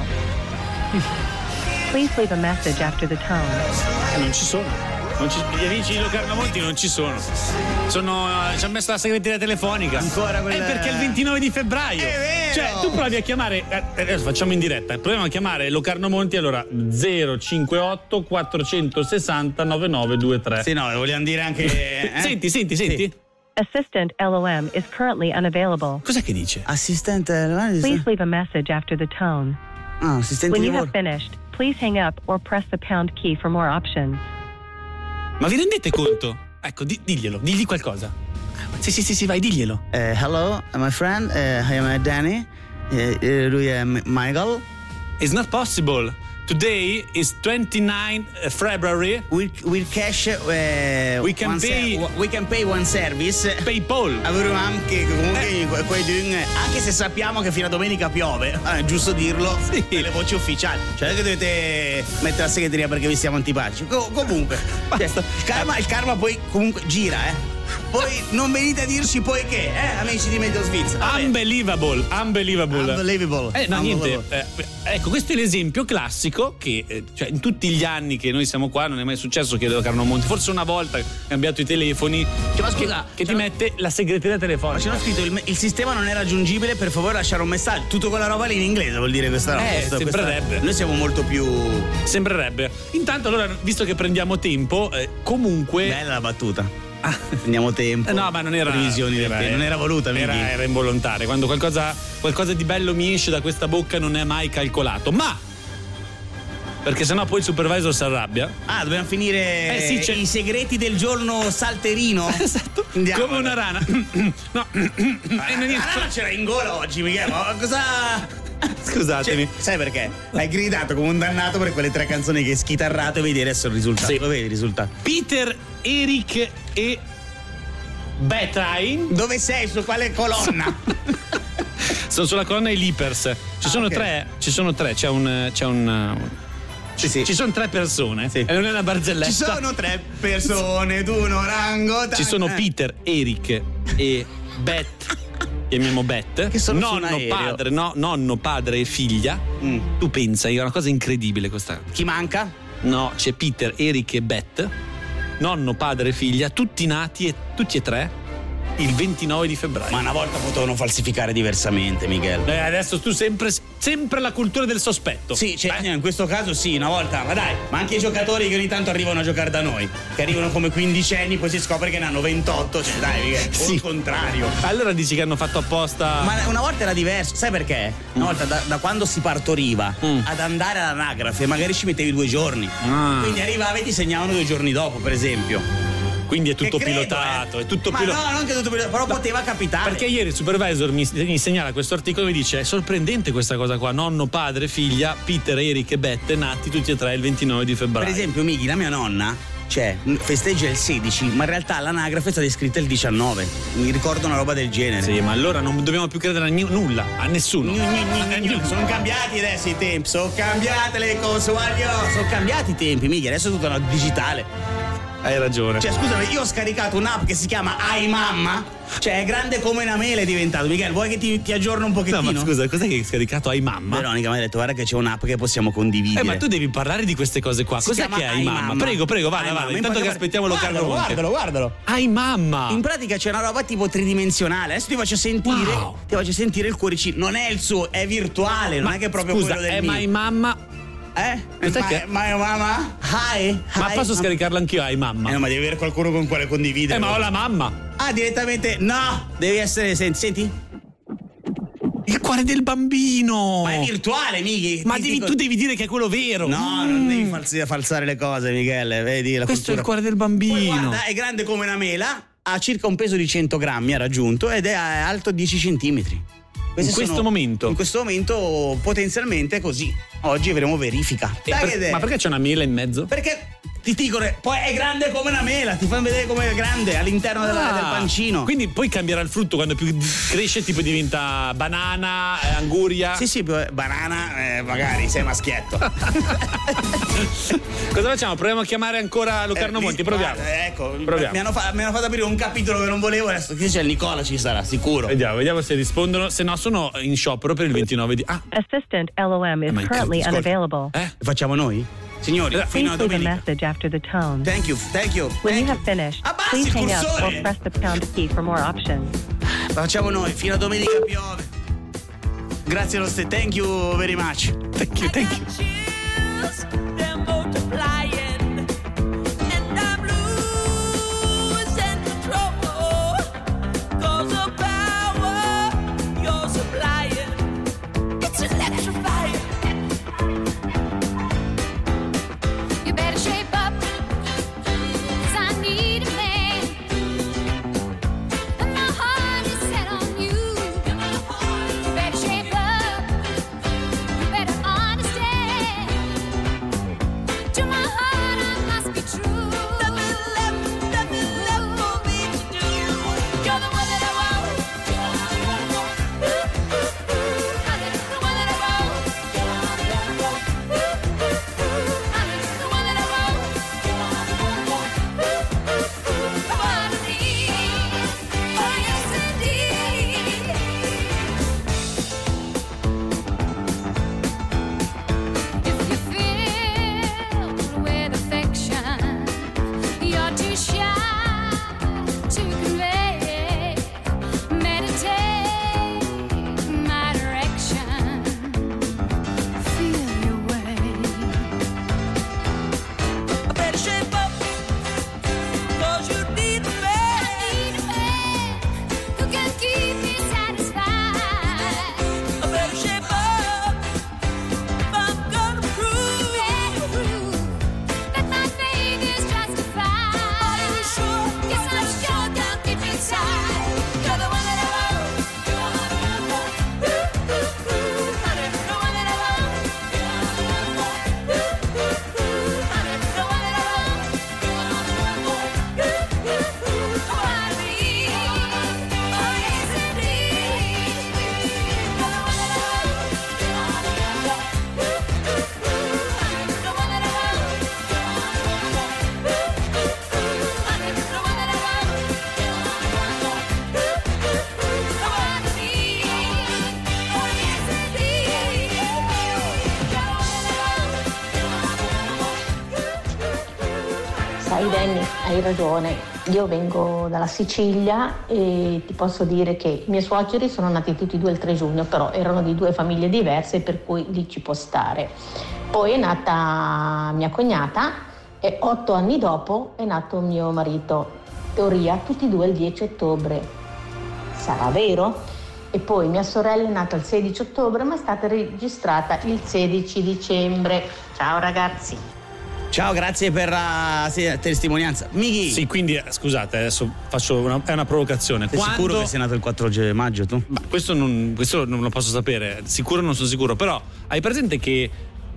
Please leave a message after the tone. Non ci sono. Non ci- gli amici di Lucarno Monti non ci sono. Sono. eh, ci ha messo la segreteria telefonica. Ancora quella- È perché è il 29 di febbraio. Cioè, tu provi a chiamare. eh, Adesso facciamo in diretta. Proviamo a chiamare Locarno Monti allora 058 460 9923. Sì, no, vogliamo dire anche. eh? Senti, senti, senti. Assistant LOM is currently unavailable. Cos'è che dice? Assistente. Please leave a message after the tone. Ah, assistente When you have finished, please hang up or press the pound key for more options. Ma vi rendete conto? Ecco, di- diglielo, digli qualcosa. Sì, sì, sì, sì, vai, diglielo. Eh, hello, my friend. eh, I am Danny. Eh, eh, lui è M- Michael. It's not possible. Today is 29 February. We, we cash. eh, We can pay- we can pay one service. PayPal. Avremo anche comunque Eh. que- quei dun- anche se sappiamo che fino a domenica piove, eh, è giusto dirlo, le voci ufficiali. Cioè non è che dovete mettere la segreteria perché vi siamo antipatici. Co- comunque, cioè, il, karma, il karma poi comunque gira, eh. Poi non venite a dirci poi che, eh, amici di Medio Svizzera. Unbelievable, unbelievable. Unbelievable. Eh, no, Unbelievable. niente. eh, ecco, questo è l'esempio classico che eh, cioè, in tutti gli anni che noi siamo qua non è mai successo che Carlo Monti, forse una volta cambiato i telefoni, Cioè, ma che, scusa, che ti mette la segreteria Ma telefonica. c'era scritto il, il sistema non è raggiungibile, per favore lasciare un messaggio. Tutto quella roba lì in inglese vuol dire questa roba. Eh, Questa- sembrerebbe. questa- Noi siamo molto più. Sembrerebbe. Intanto, allora, visto che prendiamo tempo, eh, comunque. Bella la battuta. Prendiamo tempo. No, ma non era. Previsioni era- tempo. Non era voluta, era, era involontaria. Quando qualcosa, qualcosa di bello mi esce da questa bocca non è mai calcolato. Ma. Perché sennò poi il supervisor si arrabbia. Ah, dobbiamo finire Eh sì, c'è- i segreti del giorno salterino. Esatto. Andiamo. Come una rana. no. Ah, ah, c'era in gola oggi, Michele. Ma cosa. Scusatemi. Cioè, sai perché? Hai gridato come un dannato per quelle tre canzoni che hai schitarrato e vedi adesso il risultato. Sì. Lo vedi il risultato? Peter, Eric e Betrain Dove sei? Su quale colonna? sono sulla colonna dei Leapers. Ci sono ok. tre, ci sono tre, c'è un. C'è un Sì, sì. Ci sono tre persone Sì. e non è una barzelletta. Ci sono tre persone d'uno rango. Ci sono. Peter, Eric e Beth. Chiamiamo Beth. Che sono nonno, padre, no, nonno, padre e figlia. Mm. Tu pensa, è una cosa incredibile questa. Chi manca? No, c'è Peter, Eric e Beth. Nonno, padre e figlia, tutti nati e tutti e tre il 29 di febbraio. Ma una volta potevano falsificare diversamente, Michele. Eh, adesso tu sempre, sempre la cultura del sospetto. Sì, cioè, in questo caso sì, una volta, ma dai, ma anche i giocatori che ogni tanto arrivano a giocare da noi, che arrivano come quindicenni, poi si scopre che ne hanno 28, cioè dai, Michele, o il contrario. Allora dici che hanno fatto apposta. Ma una volta era diverso, sai perché? Una volta da, da quando si partoriva Mm. ad andare all'anagrafe, magari ci mettevi due giorni. Ah. Quindi arrivavi e ti segnavano due giorni dopo, per esempio. Quindi è tutto credo, pilotato, eh. è tutto Ma pilotato. no, non che tutto pilotato, però poteva capitare. Perché ieri il supervisor mi, mi segnala questo articolo e mi dice: È sorprendente questa cosa qua. Nonno, padre, figlia, Peter, Eric e Bette, nati tutti e tre il 29 di febbraio. Per esempio, Mighi, la mia nonna, cioè, festeggia il 16, ma in realtà l'anagrafe è stata iscritta il 19. Mi ricordo una roba del genere. Sì, ma allora non dobbiamo più credere a ni- nulla, a nessuno. Gnu, gnu. Sono cambiati adesso i tempi, sono cambiate le cose. Sono cambiati i tempi, Mighi, adesso è tutto digitale. Hai ragione. Cioè, scusami, io ho scaricato un'app che si chiama iMamma. Cioè, è grande come una mela è diventato. Michele, vuoi che ti, ti aggiorno un no, pochettino? ma scusa, cos'è che hai scaricato ai mamma? Veronica mi ha detto, guarda che c'è un'app che possiamo condividere. Eh, ma tu devi parlare di queste cose qua. Si Cos'è che hai mamma? iMamma. Prego, prego, vada, vada. In Intanto che aspettiamo lo Carlo Guardalo, Monte. guardalo, guardalo. Hai mamma! In pratica c'è una roba tipo tridimensionale. Adesso ti faccio sentire. Wow. Ti faccio sentire il cuoricino. Non è il suo, è virtuale, non Ma è che è proprio scusa, quello del è mio. mai mamma. Eh? Cos'è ma, che- ma mamma? Hi, Ma hi. posso scaricarla anch'io ai mamma? Eh, no, ma devi avere qualcuno con quale condividere. Eh, ma ho la mamma. Ah, direttamente. No! Devi essere. Senti, senti. Il cuore del bambino. Ma è virtuale, Mighi. Ma devi- dico- tu devi dire che è quello vero. No, non devi falsi- falsare le cose, Michele. Vedi la Questo è il cultura. cuore del Poi bambino. guarda, è grande come una mela, ha circa un peso di 100 grammi, ha raggiunto, ed è alto 10 centimetri. Queste In questo sono- momento? In questo momento potenzialmente così. Oggi avremo verifica. E Dai per- ma perché c'è una mela in mezzo? Perché ti dicono, poi è grande come una mela, ti fanno vedere come è grande all'interno della- Ah, del pancino. Quindi poi cambierà il frutto quando più cresce, tipo diventa banana, eh, anguria. Sì, sì, banana, eh, magari sei maschietto. Cosa facciamo? Proviamo a chiamare ancora Lucarno Eh, Monti, proviamo. guarda, ecco, Proviamo. Mi, hanno fa- mi hanno fatto aprire un capitolo che non volevo, adesso qui c'è il Nicola, ci sarà, sicuro. Vediamo, vediamo se rispondono. Se no, sono in sciopero per il 29 di. Ah, Assistant LOM is in- currently unavailable. Eh? Facciamo noi? Signori, fino Please a leave a domenica. message after the tone. Thank you, thank you. When thank you have finished, Abbassi please hang up or press the pound key for more options. Facciamo noi, fino a domenica piove. Grazie lo stesso, thank you very much. Thank you, thank you. You ragione. Io vengo dalla Sicilia e ti posso dire che i miei suoceri sono nati tutti e due il 3 giugno, però erano di due famiglie diverse per cui lì ci può stare. Poi è nata mia cognata e otto anni dopo è nato mio marito. Teoria, tutti e due il 10 ottobre. Sarà vero? E poi mia sorella è nata il 16 ottobre ma è stata registrata il 16 dicembre. Ciao ragazzi. Ciao, grazie per la sì, testimonianza. Mighi, Sì, quindi eh, scusate, adesso faccio una, è una provocazione. sei Quando- sicuro che sei nato il 4 ge- maggio tu? Ma questo non, questo non lo posso sapere, sicuro non sono sicuro, però hai presente che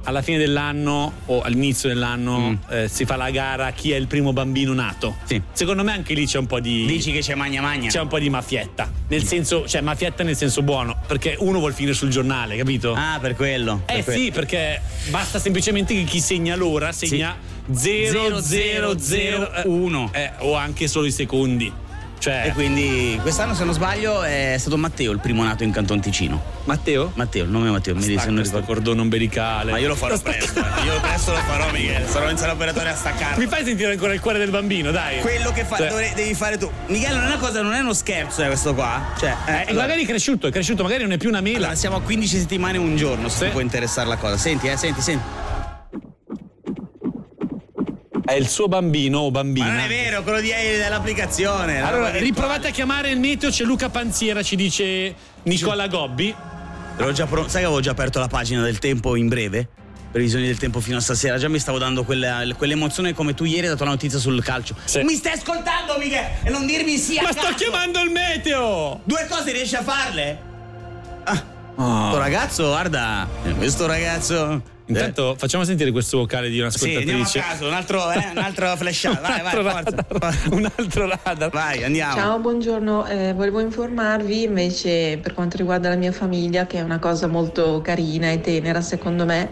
alla fine dell'anno o all'inizio dell'anno eh, si fa la gara chi è il primo bambino nato? Sì. Secondo me anche lì c'è un po' di... Dici che c'è magna magna? C'è un po' di mafietta, nel senso, cioè mafietta nel senso buono, perché uno vuol finire sul giornale, capito? Ah, per quello. Eh per quello. sì, perché basta semplicemente che chi segna l'ora segna 0 0 0 1. eh, o anche solo i secondi. Cioè, E quindi quest'anno, se non sbaglio, è stato Matteo il primo nato in Canton Ticino. Matteo? Matteo, il nome è Matteo, mi dice non questo ricordo. cordone ombelicale. Ma io lo farò presto. eh. Io presto lo farò, Michele. Sarò in sala operatoria a staccarlo. Mi fai sentire ancora il cuore del bambino, dai. Quello che fa- Cioè, dovre- devi fare tu. Michele, non è una cosa, non è uno scherzo, eh, questo qua. Cioè, eh, eh, allora- magari è cresciuto, è cresciuto, magari non è più una mela. Allora, siamo a 15 settimane e un giorno, se Sì. ti può interessare la cosa. Senti, eh, senti, senti. È il suo bambino o bambina. Ma non è vero, quello di dell'applicazione. la Allora, riprovate a chiamare il meteo, c'è Luca Panziera, ci dice Nicola Gobbi. Pro- Sai che avevo già aperto la pagina del tempo in breve? Previsioni del tempo fino a stasera. Già mi stavo dando quella- quell'emozione come tu ieri hai dato la notizia sul calcio. Sì. Mi stai ascoltando, Michele? E non dirmi sì Ma sto chiamando il meteo! Due cose riesci a farle? Ah, Questo ragazzo, guarda, questo ragazzo. Intanto facciamo sentire questo vocale di Sì, andiamo a un'ascoltatrice. caso, un altro, eh, un altro flashata. Vai, vai, altro forza. un altro radar. Vai, andiamo. Ciao, buongiorno. Eh, volevo informarvi invece per quanto riguarda la mia famiglia, che è una cosa molto carina e tenera secondo me.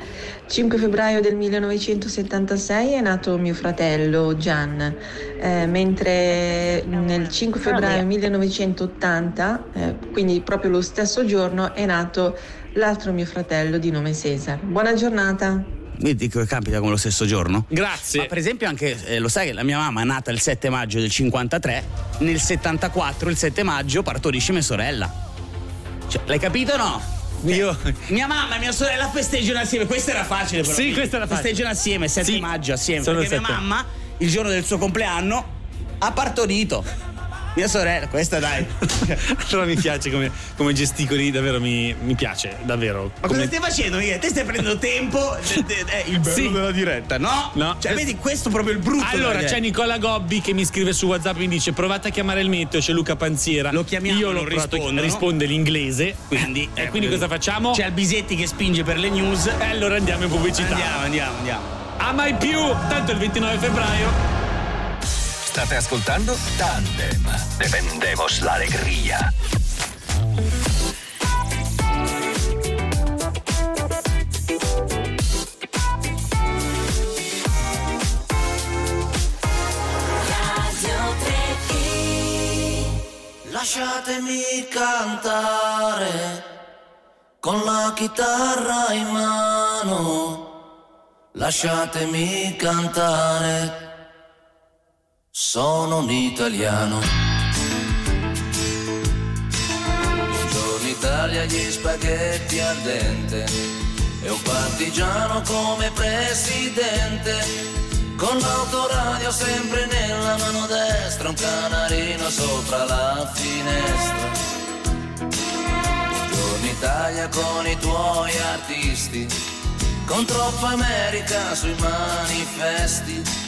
5 febbraio del 1976 è nato mio fratello Gian, eh, mentre nel 5 febbraio 1980, eh, quindi proprio lo stesso giorno, è nato l'altro mio fratello di nome Cesar. Buona giornata. Vedi che capita come lo stesso giorno? Grazie. Ma per esempio anche, eh, lo sai che la mia mamma è nata il 7 maggio del 53, nel 74 il 7 maggio partorisce mia sorella. Cioè, l'hai capito o no? Io... Mia mamma e mia sorella festeggiano assieme, questo era facile però. Sì, questo era facile. Festeggiano assieme, 7 Sì, maggio assieme, perché il mia 7. mamma il giorno del suo compleanno ha partorito. Mia sorella, questa dai. Però mi piace come, come gesticoli, davvero mi, mi piace, davvero. Ma cosa stai facendo, Michele? Te stai prendendo tempo? de- de- il bello Sì. della diretta, no? No. Cioè, vedi, questo è proprio il brutto. Allora, c'è. Nicola Gobbi che mi scrive su WhatsApp e mi dice: Provate a chiamare il meteo, c'è Luca Panziera. Lo chiamiamo, Io l'ho provato, rispondono. risponde l'inglese. Quindi, e eh, quindi cosa facciamo? C'è Albisetti che spinge per le news. E allora andiamo in pubblicità. Andiamo, andiamo, andiamo. A mai più! Tanto il 29 febbraio. State ascoltando Tandem. Defendemos la. Lasciatemi cantare con la chitarra in mano. Lasciatemi cantare. Sono un italiano. Buongiorno Italia, gli spaghetti al dente. E un partigiano come presidente. Con l'autoradio sempre nella mano destra, un canarino sopra la finestra. Buongiorno Italia con i tuoi artisti, con troppa America sui manifesti,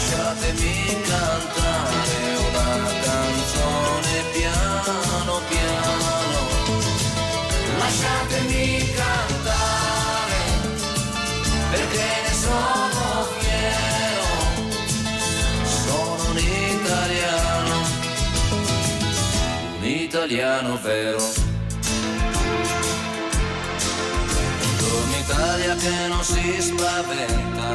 Lasciatemi cantare una canzone piano piano. Lasciatemi cantare perché ne sono fiero, sono un italiano, un italiano vero. Italia che non si spaventa,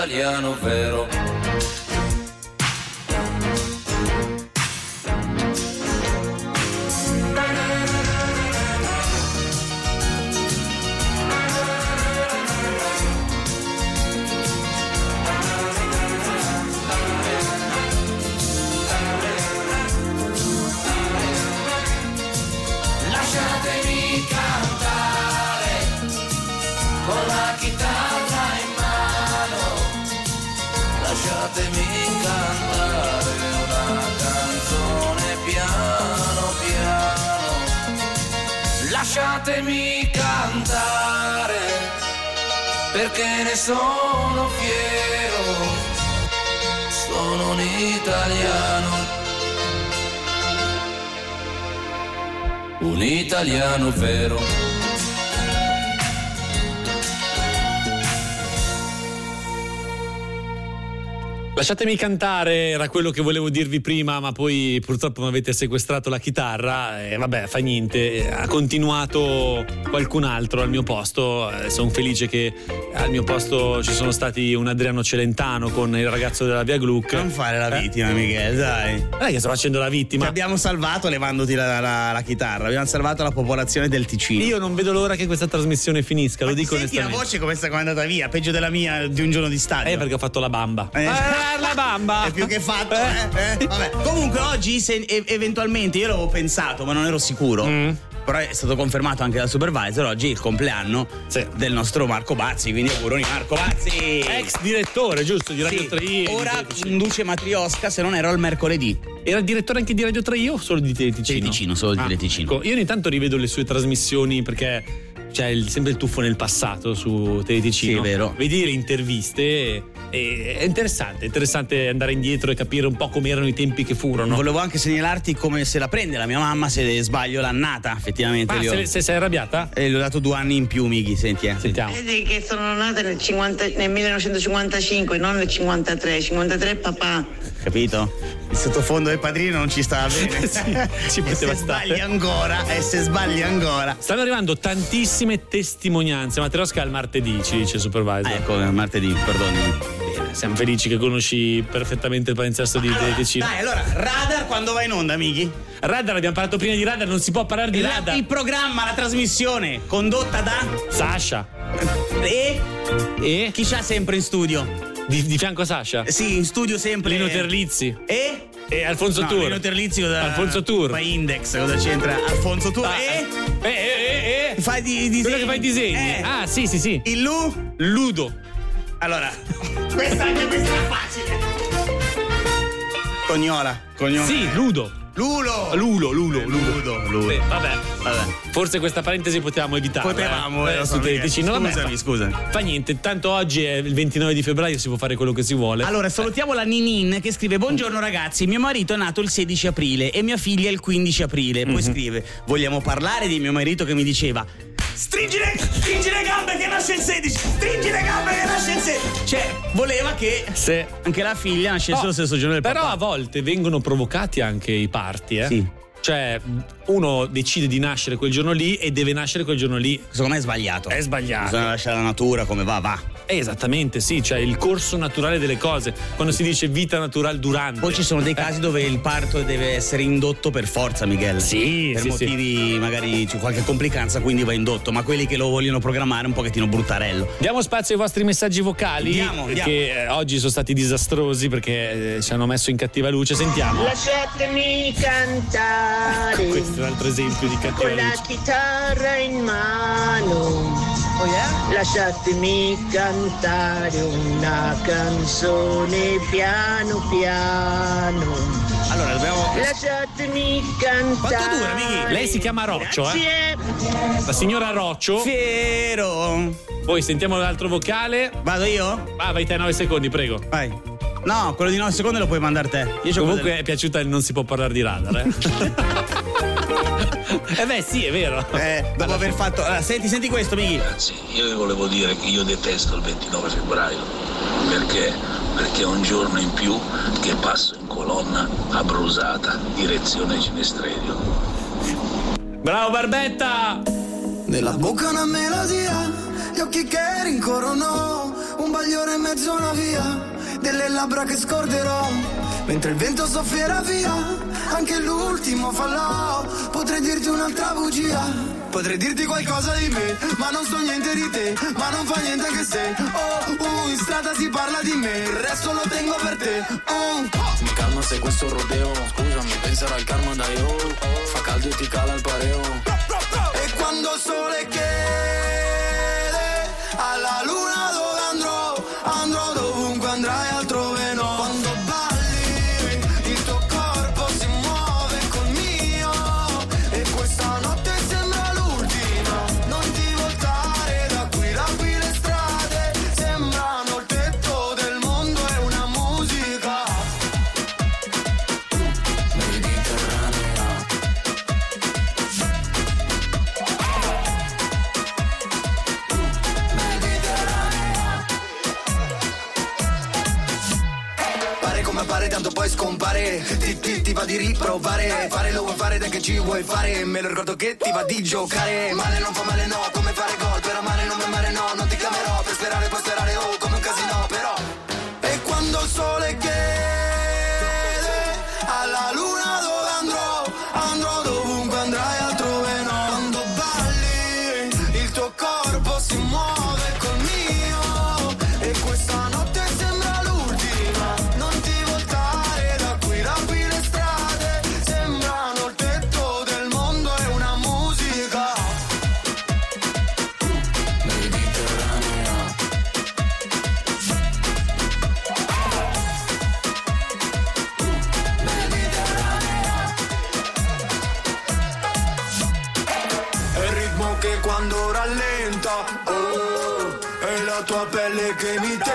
italiano vero. Perché ne sono fiero. Sono un italiano. Un italiano vero. Lasciatemi cantare, era quello che volevo dirvi prima, ma poi purtroppo mi avete sequestrato la chitarra e vabbè, fa niente. Ha continuato qualcun altro al mio posto. Eh, Sono felice che al mio posto ci sono stati un Adriano Celentano con il ragazzo della Via Gluck. Non fare la Eh? vittima, Michele, dai. Non è che sto facendo la vittima. Ti abbiamo salvato levandoti la, la- la chitarra, abbiamo salvato la popolazione del Ticino. Io non vedo l'ora che questa trasmissione finisca, lo dico Senti la onestamente. voce come sta come è andata via, peggio della mia di un giorno di stadio. Eh, perché ho fatto la bamba. Eh. La bamba! È più che fatto, eh? Eh, Vabbè. Comunque oggi se eventualmente io l'avevo pensato, ma non ero sicuro. Mm. Però è stato confermato anche dal supervisor, oggi è il compleanno del nostro Marco Bazzi, quindi auguroni Marco Bazzi! Ex direttore, giusto, di Radio Sì, 3. Ora conduce Matriosca se non ero il mercoledì. Era direttore anche di Radio 3 io o solo di Teleticino? Teleticino, solo di Teleticino. Ecco, io ogni tanto rivedo le sue trasmissioni perché c'è il- sempre il tuffo nel passato su Teleticino. Sì, è vero. Vedi le interviste e, e- è interessante, è interessante andare indietro e capire un po' come erano i tempi che furono. Volevo anche segnalarti come se la prende la mia mamma se sbaglio l'annata, effettivamente. Ah, gli ho- se, se sei arrabbiata? E le ho dato due anni in più, Mighi, senti, eh. Sentiamo. Vedi che sono nata nel, 50 nel 1955, non nel 53. 53 papà. Capito? Il sottofondo del padrino non ci stava bene. ci e poteva se stare. sbagli ancora, e se sbagli ancora. Stanno arrivando tantissime testimonianze. Materosca al martedì, ci dice il supervisor. Ah, ecco, martedì, perdonami. Siamo felici che conosci perfettamente il palinsesto di Teleticino. Dai, allora, radar quando va in onda, Mighi? Radar, abbiamo parlato prima di radar, non si può parlare di La- radar. il programma, la trasmissione, condotta da Sasha. e E? chi c'ha sempre in studio? Di, di fianco a Sasha? Sì, in studio sempre. Lino Terlizzi. E? E Alfonso No, Tour. Lino Terlizzi cosa Alfonso Tour. Fa Index, cosa c'entra? Alfonso Tour. Ah, e? Eh, eh, eh, eh. Fai di, disegni. Quello che fa i disegni. Eh. Ah, sì, sì, sì. Il Lu? Ludo. Allora, questa anche questa era facile. Cognola. Cognola. Sì, Ludo. Lulo. Lulo, Lulo, Lulo. Ludo. Ludo. Beh, vabbè. Vabbè. Forse questa parentesi potevamo evitarla. Potevamo, eh, eh, su so, Teleticino. Vabbè, Scusami, fa- scusami. Fa niente, tanto oggi è il 29 di febbraio, si può fare quello che si vuole. Allora, salutiamo la Ninin che scrive: Buongiorno ragazzi, mio marito è nato il 16 aprile e mia figlia il 15 aprile. Poi Mhm. scrive: Vogliamo parlare di mio marito che mi diceva. Stringi le, stringi le gambe che nasce il 16! Stringi le gambe che nasce il 16! Cioè, voleva che Se- anche la figlia nascesse No, lo stesso giorno del Però papà. a volte vengono provocati anche i parti, eh? Sì. Cioè, uno decide di nascere quel giorno lì e deve nascere quel giorno lì. Secondo me è sbagliato. È sbagliato. Bisogna lasciare la natura come va, va. Eh, Esattamente, sì, cioè il corso naturale delle cose. Quando si dice vita naturale durante. Poi ci sono dei casi dove il parto deve essere indotto per forza, Miguel. Sì, Per sì, sì. motivi, magari c'è qualche complicanza, quindi va indotto. Ma quelli che lo vogliono programmare un pochettino bruttarello. Diamo spazio ai vostri messaggi vocali Andiamo, andiamo. che eh, oggi sono stati disastrosi perché eh, ci hanno messo in cattiva luce. Sentiamo. Lasciatemi cantare Questo è un altro esempio di cattiva con la chitarra in mano. Lasciatemi cantare una canzone piano piano. Allora, dobbiamo. Lasciatemi cantare. Quanto dura, Mighi? Lei si chiama Roccio, eh? Grazie. La signora Roccio. Fiero. Poi sentiamo l'altro vocale. Vado io? Ah, vai te 9 secondi, prego. Vai. No, quello di 9 secondi lo puoi mandare te. Io Comunque quello è piaciuta il non si può parlare di radar, eh? eh beh, sì, è vero. Eh, dopo aver fatto. Allora, senti, senti questo, Mighi. Ragazzi, io vi volevo dire che io detesto il 29 febbraio. Perché? Perché è un giorno in più che passo in colonna a Brusata, direzione Cinestredio. Bravo Barbetta! Nella bocca una melodia, gli occhi che rincorrono, un bagliore in mezzo a una via, delle labbra che scorderò, mentre il vento soffierà via, anche l'ultimo fallò, potrei dirti un'altra bugia. Potrei dirti qualcosa di me, ma non so niente di te, ma non fa niente anche se, oh, uh, in strada si parla di me, il resto lo tengo per te, oh. Mi calma se questo rodeo Scusami, penserò al karma da io. Fa caldo e ti cala il pareo. E quando il sole chiede alla luna Ti, va di riprovare. Fare lo vuoi fare dai che ci vuoi fare. Me lo ricordo che ti va di giocare. Male non fa male no, come fare gol. Per amare non mi amare no, non ti chiamerò. Per sperare puoi sperare oh pelle che mi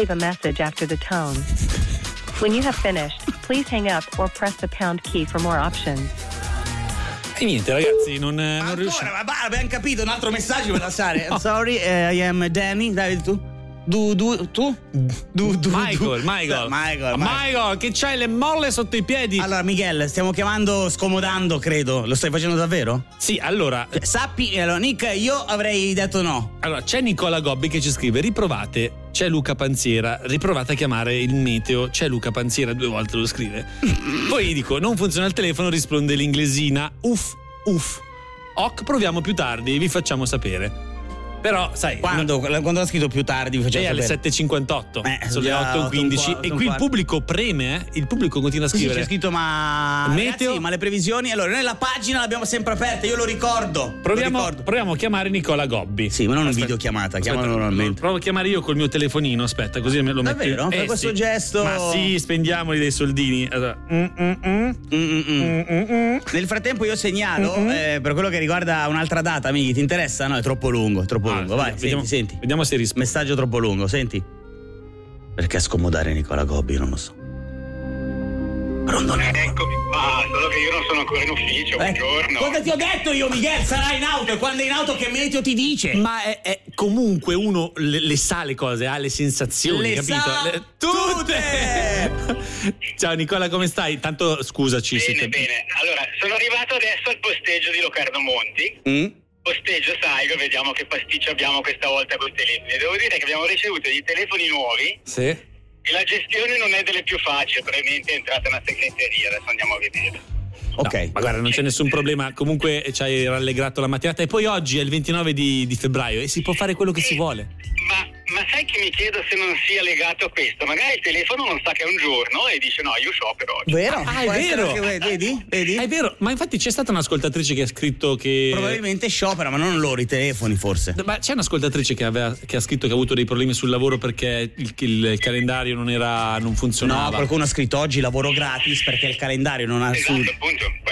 leave a message after the tone. When you have finished, please hang up or press the pound key for more options. E niente, ragazzi, non, non riusciamo. Ma bah, abbiamo capito, un altro messaggio per lasciare. I'm sorry, eh, I am Danny. Davide, tu? Du, du, tu? Du, du, Michael, du. Michael. Michael, Michael, che c'hai le molle sotto i piedi. Allora, Miguel, stiamo chiamando scomodando, credo. Lo stai facendo davvero? Sì, allora. Eh, Sappi, allora, Nick, io avrei detto no. Allora, c'è Nicola Gobbi che ci scrive: riprovate, c'è Luca Panziera, riprovate a chiamare il meteo, c'è Luca Panziera, due volte lo scrive. Poi dico: non funziona il telefono, risponde l'inglesina. Uff, uff. Ok, proviamo più tardi, vi facciamo sapere. Però, sai. Quando, quando ha scritto più tardi, vi facciamo alle sapere. 7.58, Eh, sono le già 8.15 otto, un e qui il pubblico preme, eh? il pubblico continua a Sì, sì, scrivere. c'è scritto ma Meteo. ragazzi, ma le previsioni allora noi la pagina l'abbiamo sempre aperta io lo ricordo Proviamo, lo ricordo. proviamo a chiamare Nicola Gobbi. sì ma non Aspetta. videochiamata chiamalo normalmente Provo a chiamare io col mio telefonino, aspetta, così me lo metti. Davvero? Fai questo gesto? Ma sì, spendiamoli dei soldini. Allora, mm, mm, mm. nel frattempo io segnalo eh, per quello che riguarda un'altra data amici ti interessa? no è troppo lungo è troppo Ah, lungo vai vediamo- senti senti Vediamo se risponde. messaggio troppo lungo senti perché scomodare Nicola Gobbi non lo so pronto Eccomi qua, solo che io non sono ancora in ufficio, Eh, buongiorno. cosa ti ho detto io Miguel sarà in auto e quando è in auto che meteo ti dice Ma è, è- comunque uno le, le sa le cose, ha le sensazioni, Le capito? sa tutte! Ciao Nicola, come stai? Tanto scusaci se Bene, te- bene. Allora, sono arrivato adesso al posteggio di Locarno Monti. Mm? Posteggio, salgo, vediamo che pasticcio abbiamo questa volta con i telefoni. Devo dire che abbiamo ricevuto dei telefoni nuovi Sì. e la gestione non è delle più facili, probabilmente è entrata una segreteria, adesso andiamo a vedere. ok Ma guarda, non c'è nessun problema. Comunque ci hai rallegrato la mattinata. E poi oggi è il 29 di, di febbraio e si può fare quello che si vuole. Ma, ma sai che mi chiedo se non sia legato a questo? Magari il telefono non sa che è un giorno e dice no, io sciopero oggi. vero Ah, è Può essere vero. anche- vedi vedi È vero, ma infatti c'è stata un'ascoltatrice che ha scritto che. probabilmente sciopera ma non loro i telefoni forse Ma c'è un'ascoltatrice che, aveva- che ha scritto che ha avuto dei problemi sul lavoro perché il, il calendario non era. non funzionava. No, qualcuno ha scritto oggi lavoro gratis perché il calendario non ha sul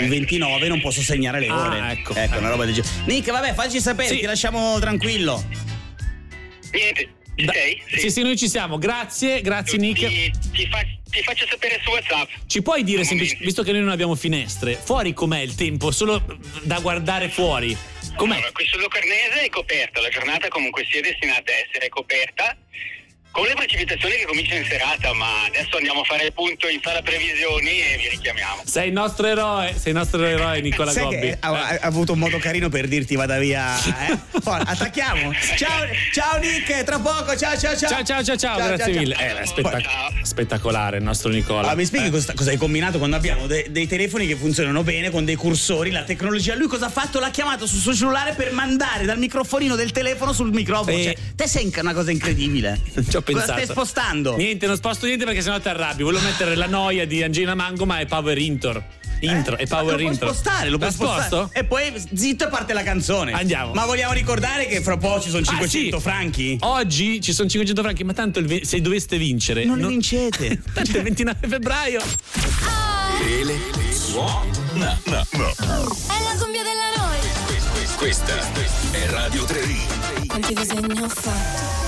il 29 non posso segnare le Ah, ore. ecco. una roba del genere. Nick, vabbè, facci sapere, Sì. ti lasciamo tranquillo. Niente, Da- sei? Sì, sì, noi ci siamo. Grazie, grazie Nick. Ti, ti fa- ti faccio sapere su WhatsApp. Ci puoi dire, semplici- visto che noi non abbiamo finestre, fuori com'è il tempo? Solo da guardare fuori. Com'è? Allora, qui sul Locarnese è coperta, la giornata comunque sia destinata a essere coperta. Con le precipitazioni che cominciano in serata, ma adesso andiamo a fare il punto in sala previsioni e vi richiamiamo. Sei il nostro eroe, sei il nostro eroe Nicola Sai Gobbi. che ha, ha- avuto un modo carino per dirti vada via. Eh? Poi, attacchiamo. Ciao, ciao Nick, tra poco. Ciao, ciao, ciao. Ciao, ciao, ciao, ciao, grazie mille. Eh, è spettac- spettacolare il nostro Nicola. Allora, mi spieghi Eh. cosa, cosa hai combinato quando abbiamo de- dei telefoni che funzionano bene con dei cursori, la tecnologia. Lui cosa ha fatto? L'ha chiamato sul suo cellulare per mandare dal microfonino del telefono sul microfono. Eh. Cioè, te sei una cosa incredibile. Ci ho Cosa pensato. stai spostando? Niente, non sposto niente perché sennò ti arrabbi. Volevo mettere la noia di Angelina Mango, ma è Power Intor. Intro e power lo puoi intro. spostare, lo puoi spostare. sposto? E poi zitto e parte la canzone. Andiamo. Ma vogliamo ricordare che fra poco ci sono Ah, 500 sì. franchi? Oggi ci sono 500 franchi, ma tanto ve- se doveste vincere. Non li vincete. Tanto il 29 febbraio. Tele suona. No, no. È la cumbia della noia. Questa è Radio 3. Quanti disegni ho fatto?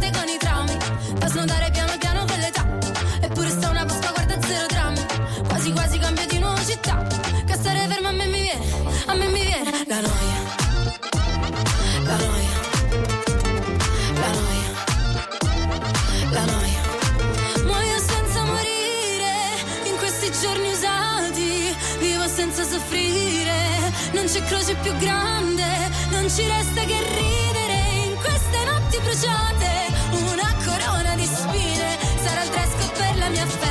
c'è croce più grande. Non ci resta che ridere in queste notti bruciate. Una corona di spine. Sarà il dress code per la mia festa.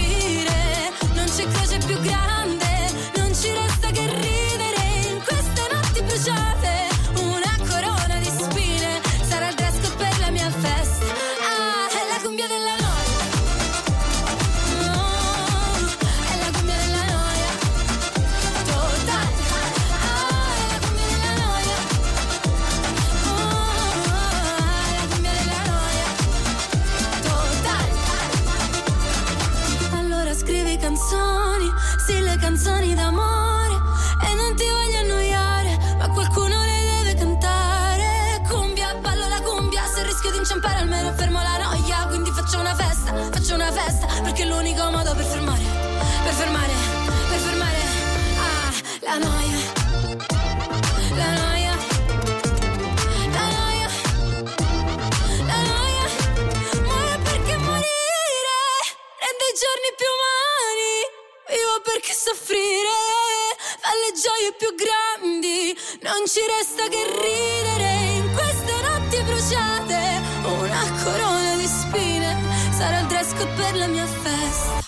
Più grandi. Non ci resta che ridere in queste notti bruciate. Una corona di spine sarà il dress per la mia festa.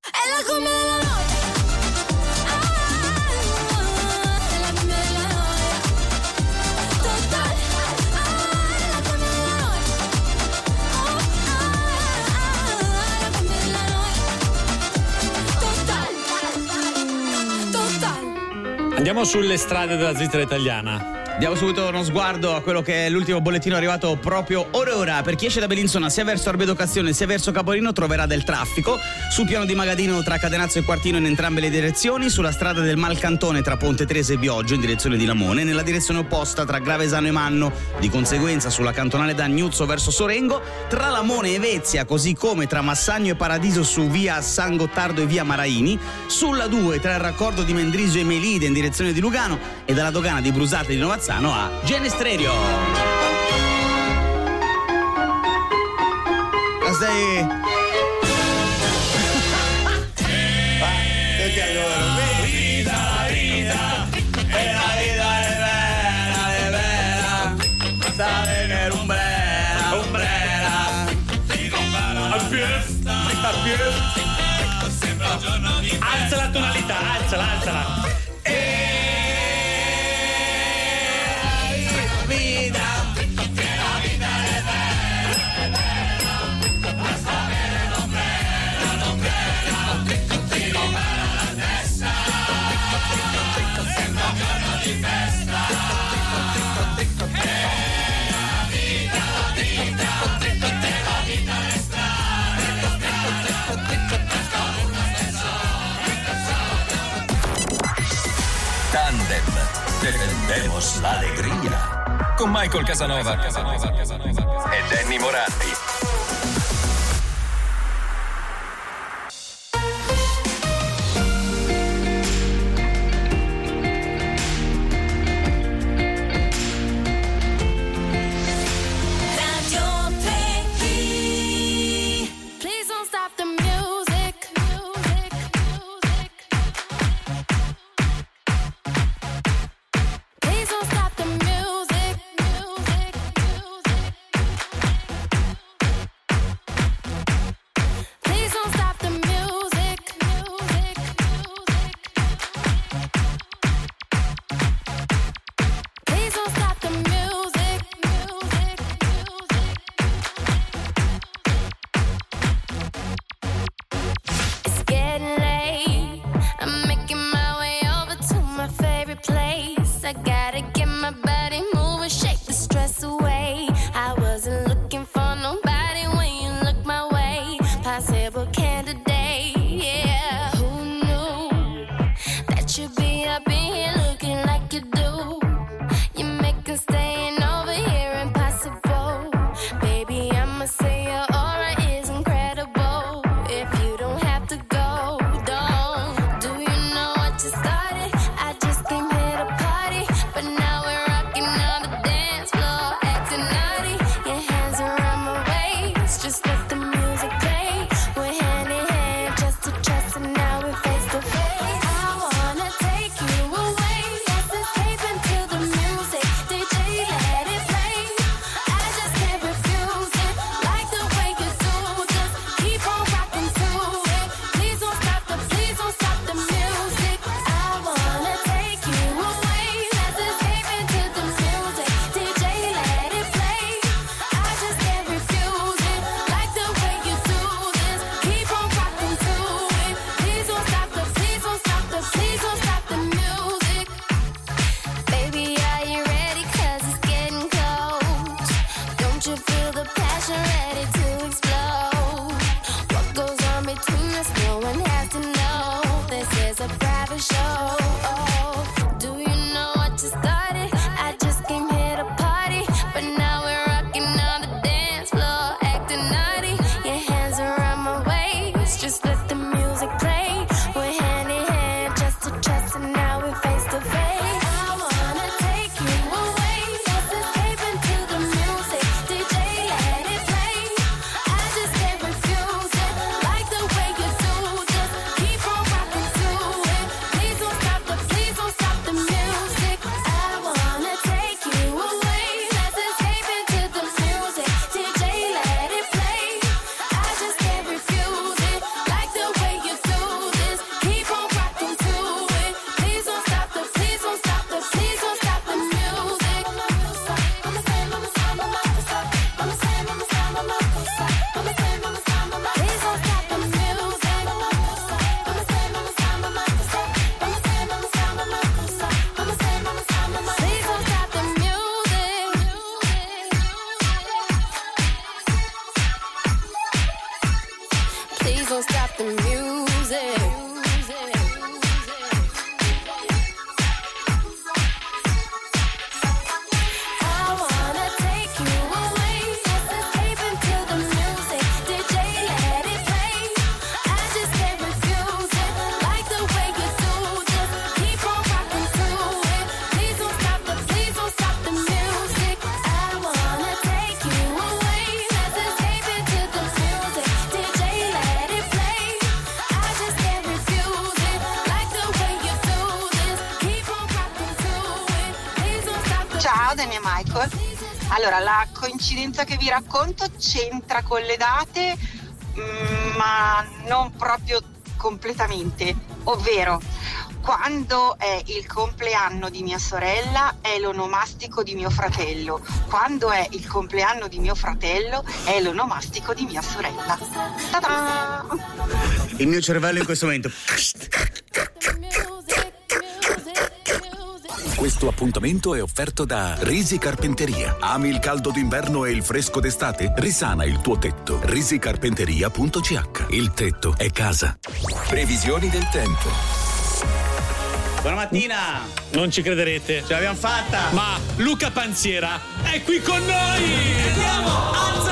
È la come della noia. Andiamo sulle strade della svizzera italiana. Diamo subito uno sguardo a quello che è l'ultimo bollettino arrivato proprio ora ora. Per chi esce da Bellinzona sia verso Arbedo Castione sia verso Capolino troverà del traffico. Sul piano di Magadino tra Cadenazzo e Quartino in entrambe le direzioni. Sulla strada del Malcantone tra Ponte Trese e Bioggio in direzione di Lamone. Nella direzione opposta tra Gravesano e Manno. Di conseguenza sulla cantonale da Agnuzzo verso Sorengo. Tra Lamone e Vezia così come tra Massagno e Paradiso su via San Gottardo e via Maraini. Sulla 2 tra il raccordo di Mendrisio e Melide in direzione di Lugano. E dalla dogana di Brusate di Novazzano a Genestrerio. La stai... Tutti a loro. Vita, vita, e la vita è bella, è bella. Sta bene l'ombrella, ombrella. A più, a più. Sembra un giorno di Alza la tonalità, alzala, alzala. l'allegria con Michael Casanova, Casanova, Casanova, Casanova. e Danny Morandi. Allora, la coincidenza che vi racconto c'entra con le date, mm, ma non proprio completamente, ovvero quando è il compleanno di mia sorella è l'onomastico di mio fratello, quando è il compleanno di mio fratello è l'onomastico di mia sorella. Ta-da! Il mio cervello in questo momento Questo appuntamento è offerto da Risi Carpenteria. Ami il caldo d'inverno e il fresco d'estate? Risana il tuo tetto. risicarpenteria.ch Il tetto è casa. Previsioni del tempo. Buona mattina! Non ci crederete. Ce l'abbiamo fatta! Ma Luca Panziera è qui con noi! Andiamo! Alza!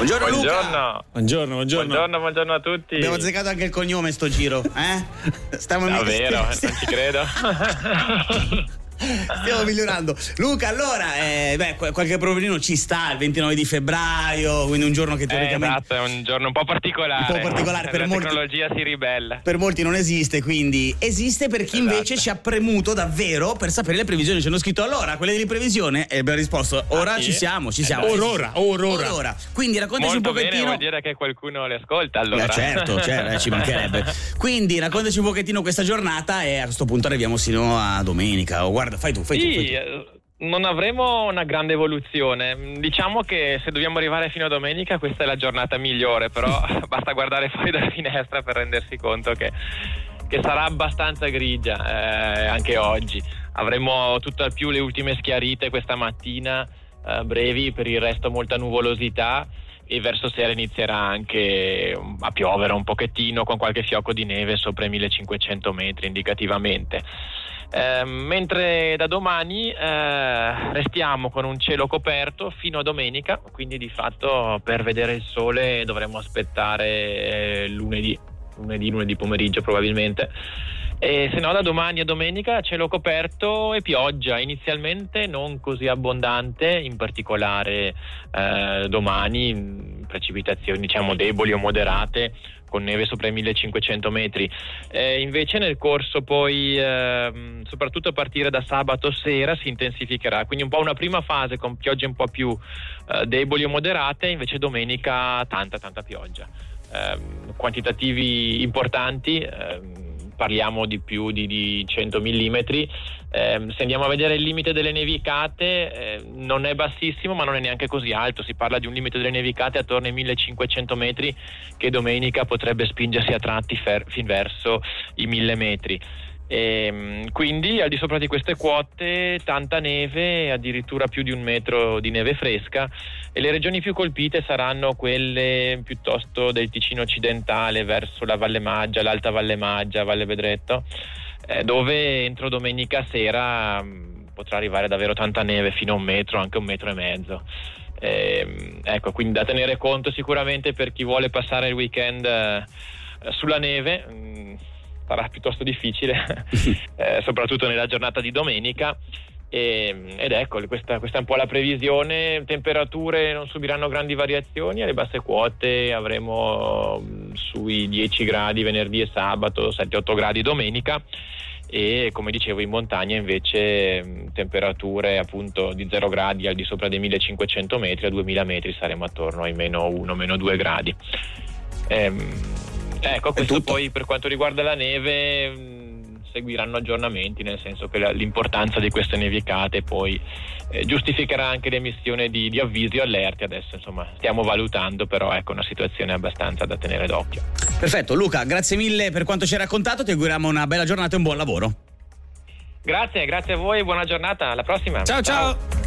Buongiorno, Luca. Buongiorno. Buongiorno, buongiorno. Buongiorno, buongiorno a tutti. Abbiamo azzeccato anche il cognome sto giro, eh? Stiamo Davvero, non ci credo. Stiamo migliorando. Luca, allora, eh, beh, qu- qualche problemino ci sta il 29 di febbraio, quindi un giorno che Eh, teoricamente esatto, è un giorno un po' particolare. Un po' particolare per La molti- tecnologia si ribella. per molti non esiste, quindi esiste per chi Esatto. invece ci ha premuto davvero per sapere le previsioni. Ci hanno scritto allora, quelle di previsione e abbiamo risposto ora Ah, sì? ci siamo, ci Eh, siamo. Orora, orora. Orora. Quindi raccontaci Molto un bene, pochettino. vuol dire che qualcuno le ascolta allora. Eh, certo, certo, eh, ci mancherebbe. Quindi raccontaci un pochettino questa giornata e a questo punto arriviamo sino a domenica. Oh, guarda, fai tu, fai tu. Sì, Fai tu. eh, non avremo una grande evoluzione. Mm, Diciamo che se dobbiamo arrivare fino a domenica questa è la giornata migliore, però basta guardare fuori dalla finestra per rendersi conto che, che sarà abbastanza grigia eh, anche oggi. Avremo tutto al più le ultime schiarite questa mattina, eh, brevi, per il resto molta nuvolosità e verso sera inizierà anche um, a piovere un pochettino con qualche fiocco di neve sopra i 1500 metri indicativamente. Eh, mentre da domani eh, restiamo con un cielo coperto fino a domenica, quindi di fatto per vedere il sole dovremo aspettare eh, lunedì, lunedì, lunedì pomeriggio probabilmente. E se no da domani a domenica cielo coperto e pioggia, inizialmente non così abbondante, in particolare eh, domani precipitazioni diciamo deboli o moderate con neve sopra i 1500 metri. Eh, invece nel corso poi, ehm, soprattutto a partire da sabato sera, si intensificherà, quindi un po' una prima fase con piogge un po' più eh, deboli o moderate, invece domenica tanta tanta pioggia. Ehm, quantitativi importanti, ehm, parliamo di più di, di 100 mm. Ehm, se andiamo a vedere il limite delle nevicate, eh, non è bassissimo, ma non è neanche così alto. Si parla di un limite delle nevicate attorno ai 1500 metri, che domenica potrebbe spingersi a tratti fer- fin verso i 1000 metri. Ehm, quindi al di sopra di queste quote tanta neve, addirittura più di un metro di neve fresca e le regioni più colpite saranno quelle piuttosto del Ticino occidentale verso la Valle Maggia, l'Alta Valle Maggia, Valle Vedretto, eh, dove entro domenica sera mh, potrà arrivare davvero tanta neve fino a un metro, anche un metro e mezzo. Ehm, ecco, quindi da tenere conto sicuramente per chi vuole passare il weekend eh, sulla neve. mh, sarà piuttosto difficile, eh, soprattutto nella giornata di domenica. E- ed ecco, questa, questa è un po' la previsione. Temperature non subiranno grandi variazioni, alle basse quote avremo mm, sui 10 gradi venerdì e sabato, 7-8 gradi domenica. E come dicevo, in montagna invece mm, temperature appunto di 0 gradi al di sopra dei 1500 metri, a 2000 metri saremo attorno ai meno 1, meno 2 gradi. Ehm, ecco, questo poi per quanto riguarda la neve mh, seguiranno aggiornamenti, nel senso che l'importanza di queste nevicate poi eh, giustificherà anche l'emissione di, di avvisi o allerti. Adesso insomma stiamo valutando, però ecco una situazione abbastanza da tenere d'occhio. Perfetto, Luca, grazie mille per quanto ci hai raccontato. Ti auguriamo una bella giornata e un buon lavoro. Grazie, grazie a voi, buona giornata, alla prossima. Ciao ciao.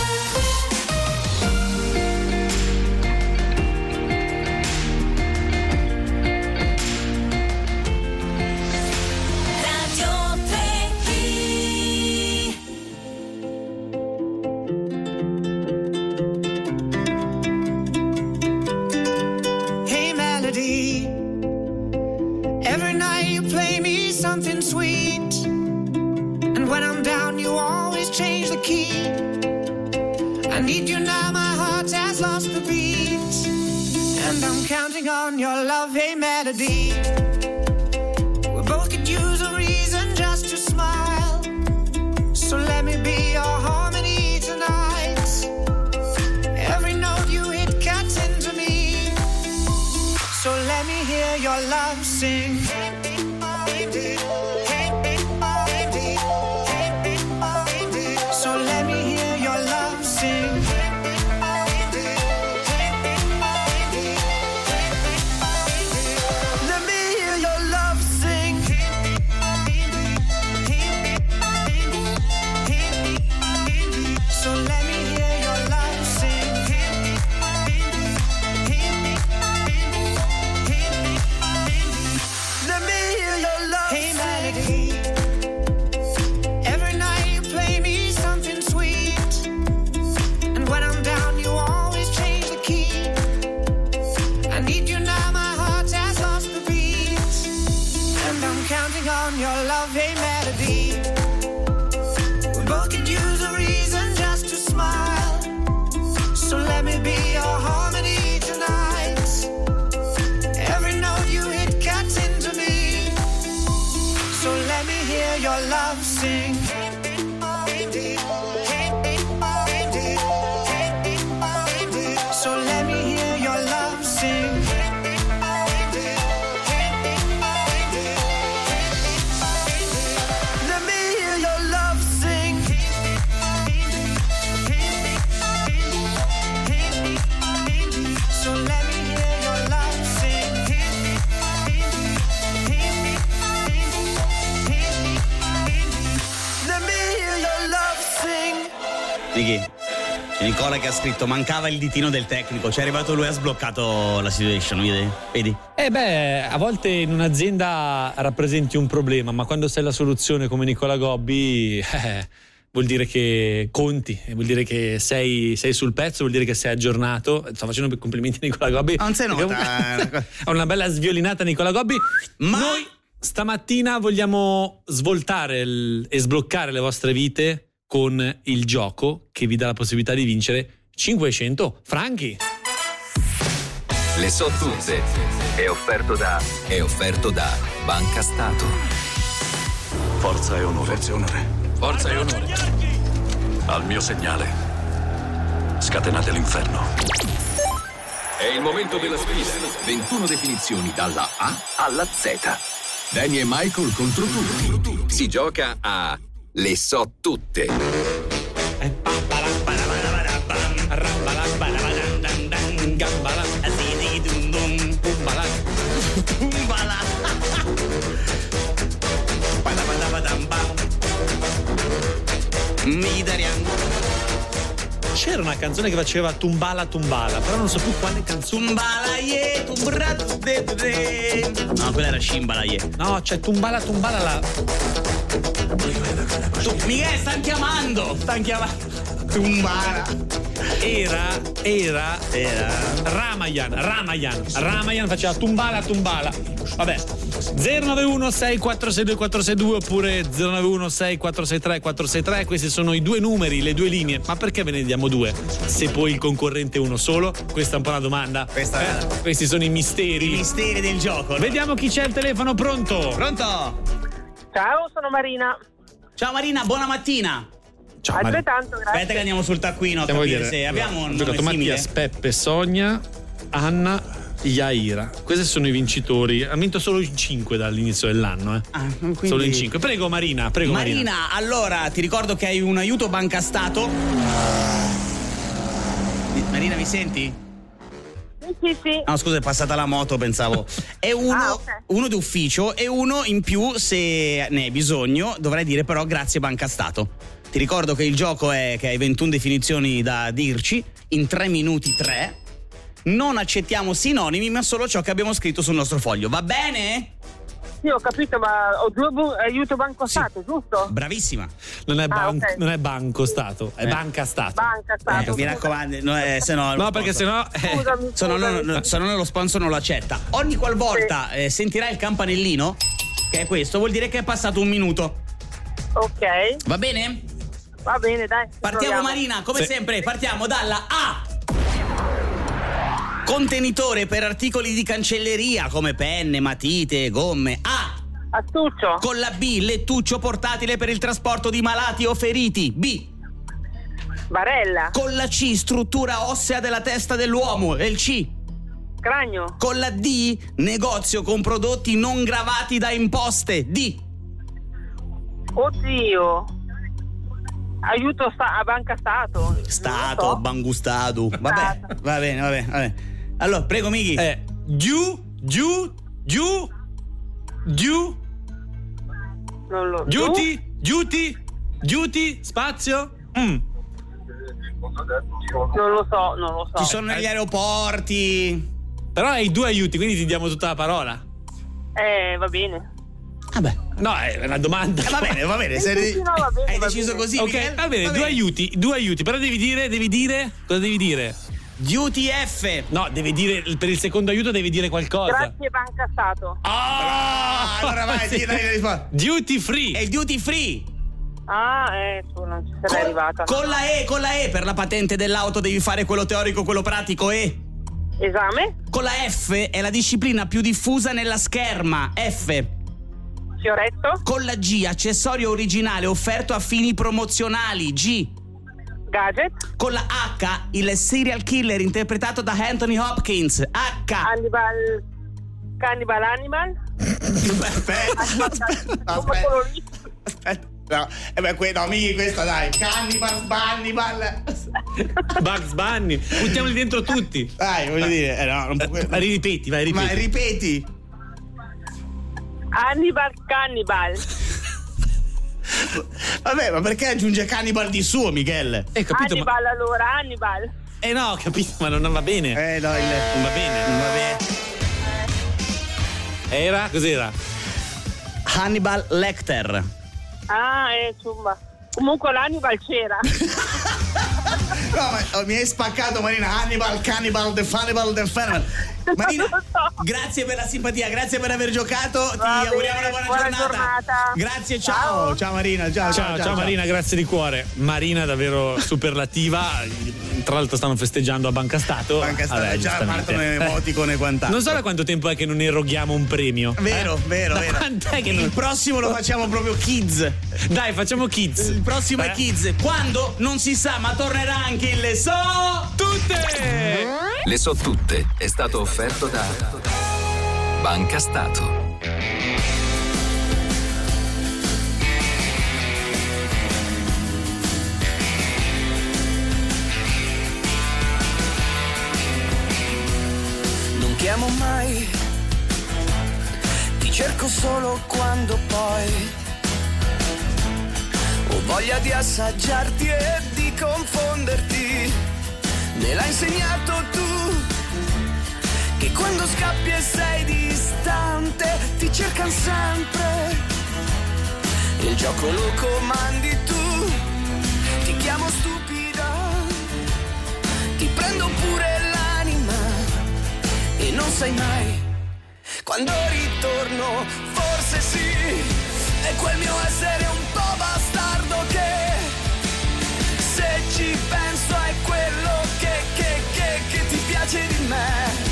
Ditino del tecnico, ci è arrivato lui e ha sbloccato la situation, vedi? Vedi? Eh beh, a volte in un'azienda rappresenti un problema, ma quando sei la soluzione come Nicola Gobbi, eh, vuol dire che conti, vuol dire che sei, sei sul pezzo, vuol dire che sei aggiornato. Sto facendo complimenti a Nicola Gobbi. Non si nota. Perché- Ho una bella sviolinata Nicola Gobbi. Ma Noi stamattina vogliamo svoltare il- e sbloccare le vostre vite con il gioco che vi dà la possibilità di vincere 500 franchi. Le so tutte. È offerto da. È offerto da Banca Stato. Forza e onore. Forza e onore. Forza e onore. Al mio segnale. Scatenate l'inferno. È il momento della sfida. 21 definizioni dalla A alla Z. Danny e Michael contro tutti. Si gioca a Le so tutte. C'era una canzone che faceva Tumbala Tumbala, però non so più quale canzone. Tumbala ye, tumbra de de. No, quella era Shimbala ye. No, c'è Tumbala Tumbala la. Tu, Michele, stanno chiamando! Stanno chiamando. Tumbala. Era, era, Era. Ramayan, Ramayan, Ramayan faceva Tumbala Tumbala. Vabbè. 091 646 462 oppure 091 6463 463 questi sono i due numeri, le due linee. Ma perché ve ne diamo due? Se poi il concorrente è uno solo? Questa è un po' una domanda. Questa Eh, Questi sono i misteri. I misteri del gioco. no? Vediamo chi c'è al telefono pronto. Pronto? Ciao, sono Marina. Ciao Marina, buona mattina. Ciao, Altrettanto, grazie. Aspetta che andiamo sul taccuino a capire vedere. se abbiamo un nome. Mattias, Peppe, Sonia, Anna, Yaira. Questi sono i vincitori. Ha vinto solo in 5 dall'inizio dell'anno. Eh. Ah, quindi- Solo in 5. Prego Marina, prego Marina. Marina, allora ti ricordo che hai un aiuto Banca Stato. Marina, mi senti? Sì, sì. No, scusa, è passata la moto, pensavo. È uno, Ah, ok. uno d'ufficio e uno in più se ne hai bisogno. Dovrei dire però grazie Banca Stato. Ti ricordo che il gioco è che hai 21 definizioni da dirci, in 3 minuti 3. Non accettiamo sinonimi, ma solo ciò che abbiamo scritto sul nostro foglio. Va bene? Sì, ho capito, ma ho due bu- aiuto banco stato, giusto? Bravissima. Non è, Ah, ban- ok. non è banco stato, è Eh. banca stato. Banca stato. Eh, mi raccomando, no, eh, se no. No, perché sennò. eh, Scusami, Se no, scusami. no, no, se no lo sponsor non lo accetta. Ogni qualvolta eh, sentirai il campanellino, che è questo, vuol dire che è passato un minuto. Ok, Va bene? Va bene, dai. Partiamo proviamo. Marina, come Sì. sempre, partiamo dalla A. Contenitore per articoli di cancelleria come penne, matite, gomme. A. Astuccio, Con la B, lettuccio portatile per il trasporto di malati o feriti. B. barella, Con la C, struttura ossea della testa dell'uomo. E il C. cranio, Con la D, negozio con prodotti non gravati da imposte. D. oddio. Aiuto sta- a banca stato. Stato, so. bangustato. Vabbè, va bene, va bene, va bene. Allora, prego, Miki. Eh, giù, giù, giù, giù, Non lo giuti, giuti, giuti, spazio. Mm. Non lo so, non lo so. Ci sono negli aeroporti. Però hai due aiuti, quindi ti diamo tutta la parola. Eh, va bene. Vabbè. No, è una domanda. Eh, va bene, va bene. Se- sì, no, va bene, hai va deciso bene. così, Ok, Michele? va bene, due aiuti, due aiuti, però devi dire, devi dire, cosa devi dire? Duty F. No, devi dire, per il secondo aiuto devi dire qualcosa. Grazie banca stato. Ah, allora vai, Sì. dai, dai, rispondi. Duty free. È il duty free. Ah, eh, tu non ci sarei arrivata. Con la E, con la E per la patente dell'auto devi fare quello teorico, quello pratico E. Esame, Con la F è la disciplina più diffusa nella scherma. F. fioretto, Con la G, accessorio originale offerto a fini promozionali. G. gadget, Con la H, il serial killer interpretato da Anthony Hopkins. H. Hannibal, Cannibal Animal. Aspetta, aspetta, Come quello lì. aspetta. No, eh beh, que- no, Miki, questa dai. Cannibal, Bannibal. Bugs Bunny. Buttiamoli dentro tutti. Dai, voglio dire, eh, no, non può- ripeti, vai, ripeti. Ma ripeti. Hannibal Cannibal. Vabbè, ma perché aggiunge Cannibal di suo, Michele? Eh, capito, ma... Hannibal allora, Hannibal. Eh no, ho capito, ma non va bene. Eh no, il... Non va bene. Non va bene. Era? Cos'era? Hannibal Lecter. Ah, eh, insomma. Comunque l'Hannibal c'era. No, ma oh, mi hai spaccato Marina. Hannibal, Cannibal, The Fannibal, The Fannibal. Marina, grazie per la simpatia, grazie per aver giocato. Ti Va auguriamo bene, una buona, buona giornata. giornata. Grazie, ciao. Ciao, Marina. Ciao, Ciao, ciao, Marina, grazie di cuore. Marina davvero superlativa. Tra l'altro stanno festeggiando a Banca Stato. Banca Stato, Vabbè, già partono emoticone e quant'altro. Non so da quanto tempo è che non eroghiamo un premio. Vero, eh? vero, Da vero. quant'è che Il non... prossimo lo facciamo proprio kids. Dai, facciamo kids. Il prossimo Eh? è kids. Quando? Non si sa, ma tornerà anche il so tutte. Le so tutte è stato offerto da Banca Stato. Non chiamo mai, ti cerco solo quando poi ho voglia di assaggiarti e di confonderti. Me l'hai insegnato tu, che quando scappi e sei distante ti cercano sempre. Il gioco lo comandi tu, ti chiamo stupida, ti prendo pure l'anima. E non sai mai quando ritorno. Forse sì. È quel mio essere un po' bastardo che se ci penso è quello che, che, che, che ti piace di me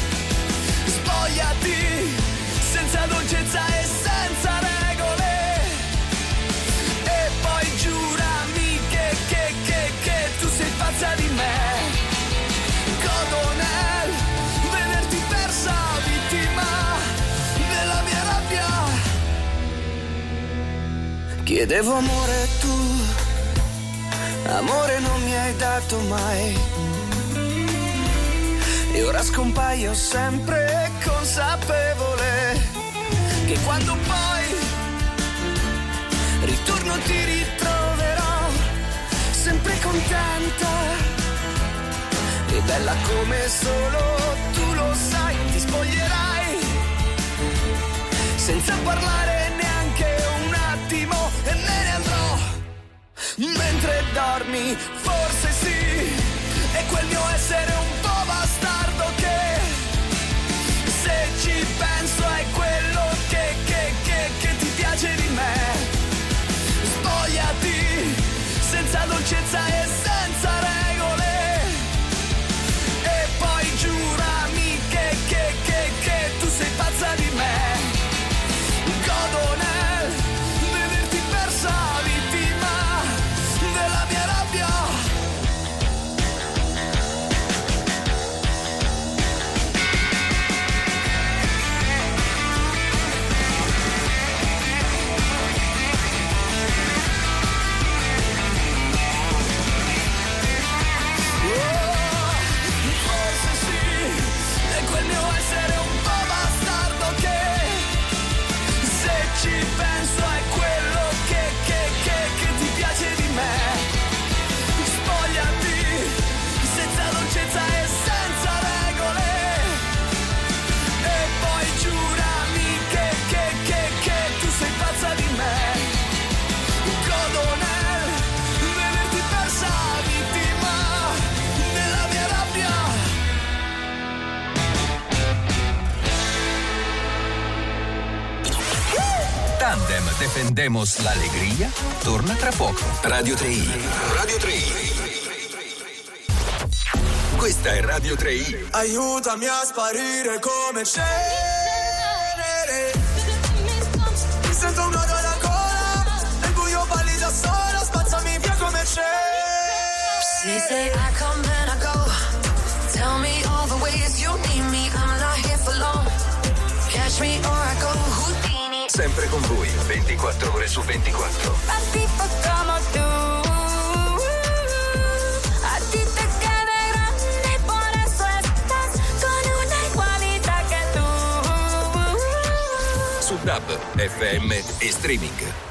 spogliati senza dolcezza e senza regole. E poi giurami che, che, che, che tu sei pazza di me. Godo nel vederti persa vittima della mia rabbia. Chiedevo amore tu amore non mi hai dato mai e ora scompaio sempre consapevole che quando poi ritorno ti ritroverò sempre contenta e bella come solo tu lo sai, ti spoglierai senza parlare neanche un attimo e me ne andrò. Mentre dormi, forse sì, è quel mio essere un Tandem Defendemos la Alegría torna tra poco. Radio 3i. Radio 3i. Questa è Radio 3i. Aiutami a sparire come cenere Mi sento un nodo alla gola Nel buio balli da sola Spazzami via come cenere Sempre con voi, 24 ore su 24. A tipo como tú. A ti te queda grande y por eso estás con una igualita que tú. Su DAB, FM e streaming.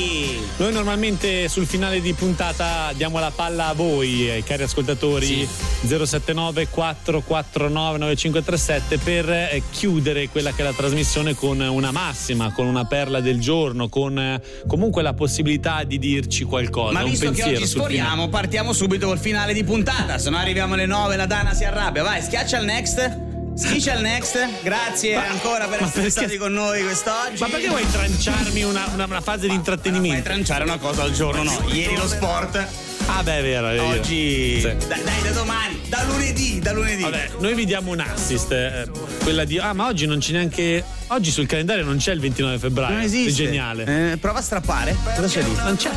Amici. Noi normalmente sul finale di puntata diamo la palla a voi, ai cari ascoltatori 079 449 9537 per eh, chiudere quella che è la trasmissione con una massima, con una perla del giorno, con eh, comunque la possibilità di dirci qualcosa, Ma un visto che oggi sforiamo, partiamo subito col finale di puntata. Se no arriviamo alle 9, la Dana si arrabbia. Vai, schiaccia il next. Il next. Grazie Ma- ancora per ma essere perché- stati con noi quest'oggi. Ma perché vuoi tranciarmi una, una- una fase di intrattenimento? Vuoi tranciare una cosa al giorno? No, ieri lo sport. Ah, beh, è vero. È vero. Oggi. Sì. Dai, dai, da domani, da lunedì, da lunedì. Vabbè, noi vi diamo un assist. eh, quella di. Ah, ma oggi non c'è neanche. Oggi sul calendario non c'è il 29 febbraio. Non esiste. È geniale. Eh, prova a strappare. Cosa c'è lì? Non c'è.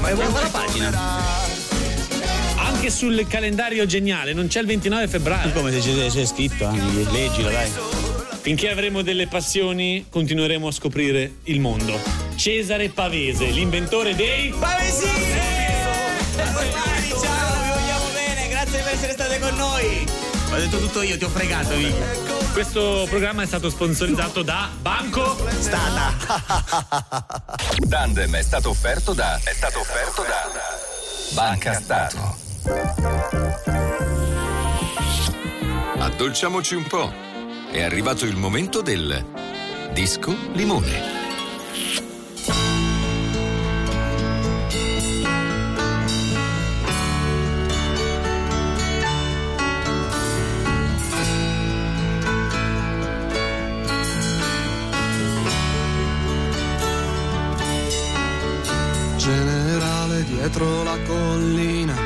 Ma è vuota la pagina. Anche sul calendario geniale non c'è il 29 febbraio. Come se c'è, c'è scritto, eh, leggilo, dai. Finché avremo delle passioni, continueremo a scoprire il mondo. Cesare Pavese, l'inventore dei. Pavesini! Ormai, ciao, vi vogliamo bene, grazie per essere state con noi. Ho detto tutto io, ti ho fregato, Vicky. Questo programma è stato sponsorizzato da Banco Stata. Tandem è stato offerto da. È stato offerto da. Banca Stato. Addolciamoci un po'. È arrivato il momento del disco limone. Generale dietro la collina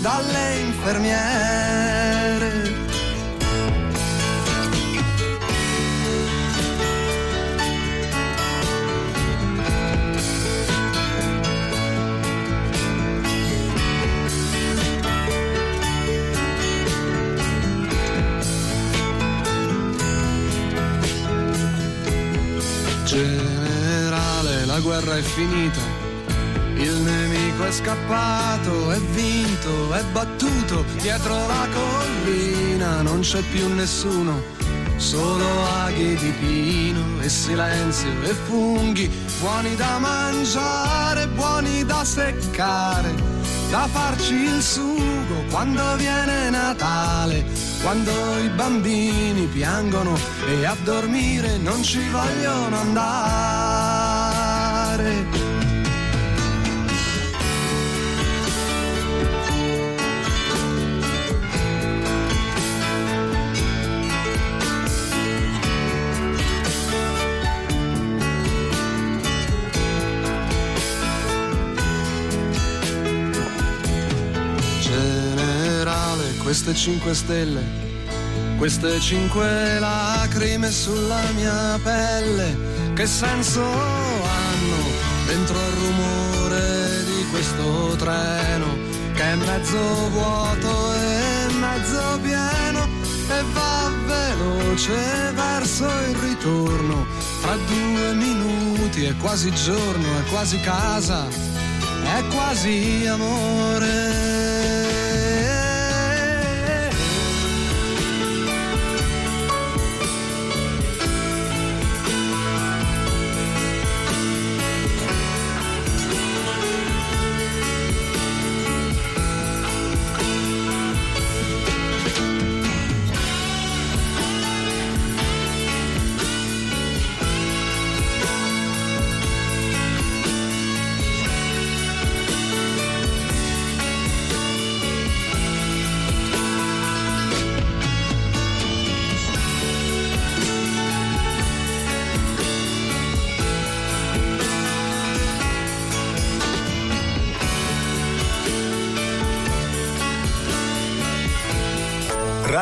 dalle infermiere. Generale, la guerra è finita. Il è scappato, è vinto, è battuto. Dietro la collina non c'è più nessuno. Solo aghi di pino e silenzio e funghi. Buoni da mangiare, buoni da seccare. Da farci il sugo quando viene Natale. Quando i bambini piangono e a dormire non ci vogliono andare. Queste cinque stelle Queste cinque lacrime sulla mia pelle, che senso hanno dentro il rumore di questo treno che è mezzo vuoto e mezzo pieno e va veloce verso il ritorno. Fra due minuti è quasi giorno, è quasi casa, è quasi amore.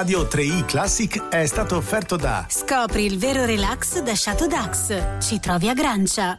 Radio 3i Classic è stato offerto da Scopri il vero relax da Shadow Dax. Ci trovi a Grancia.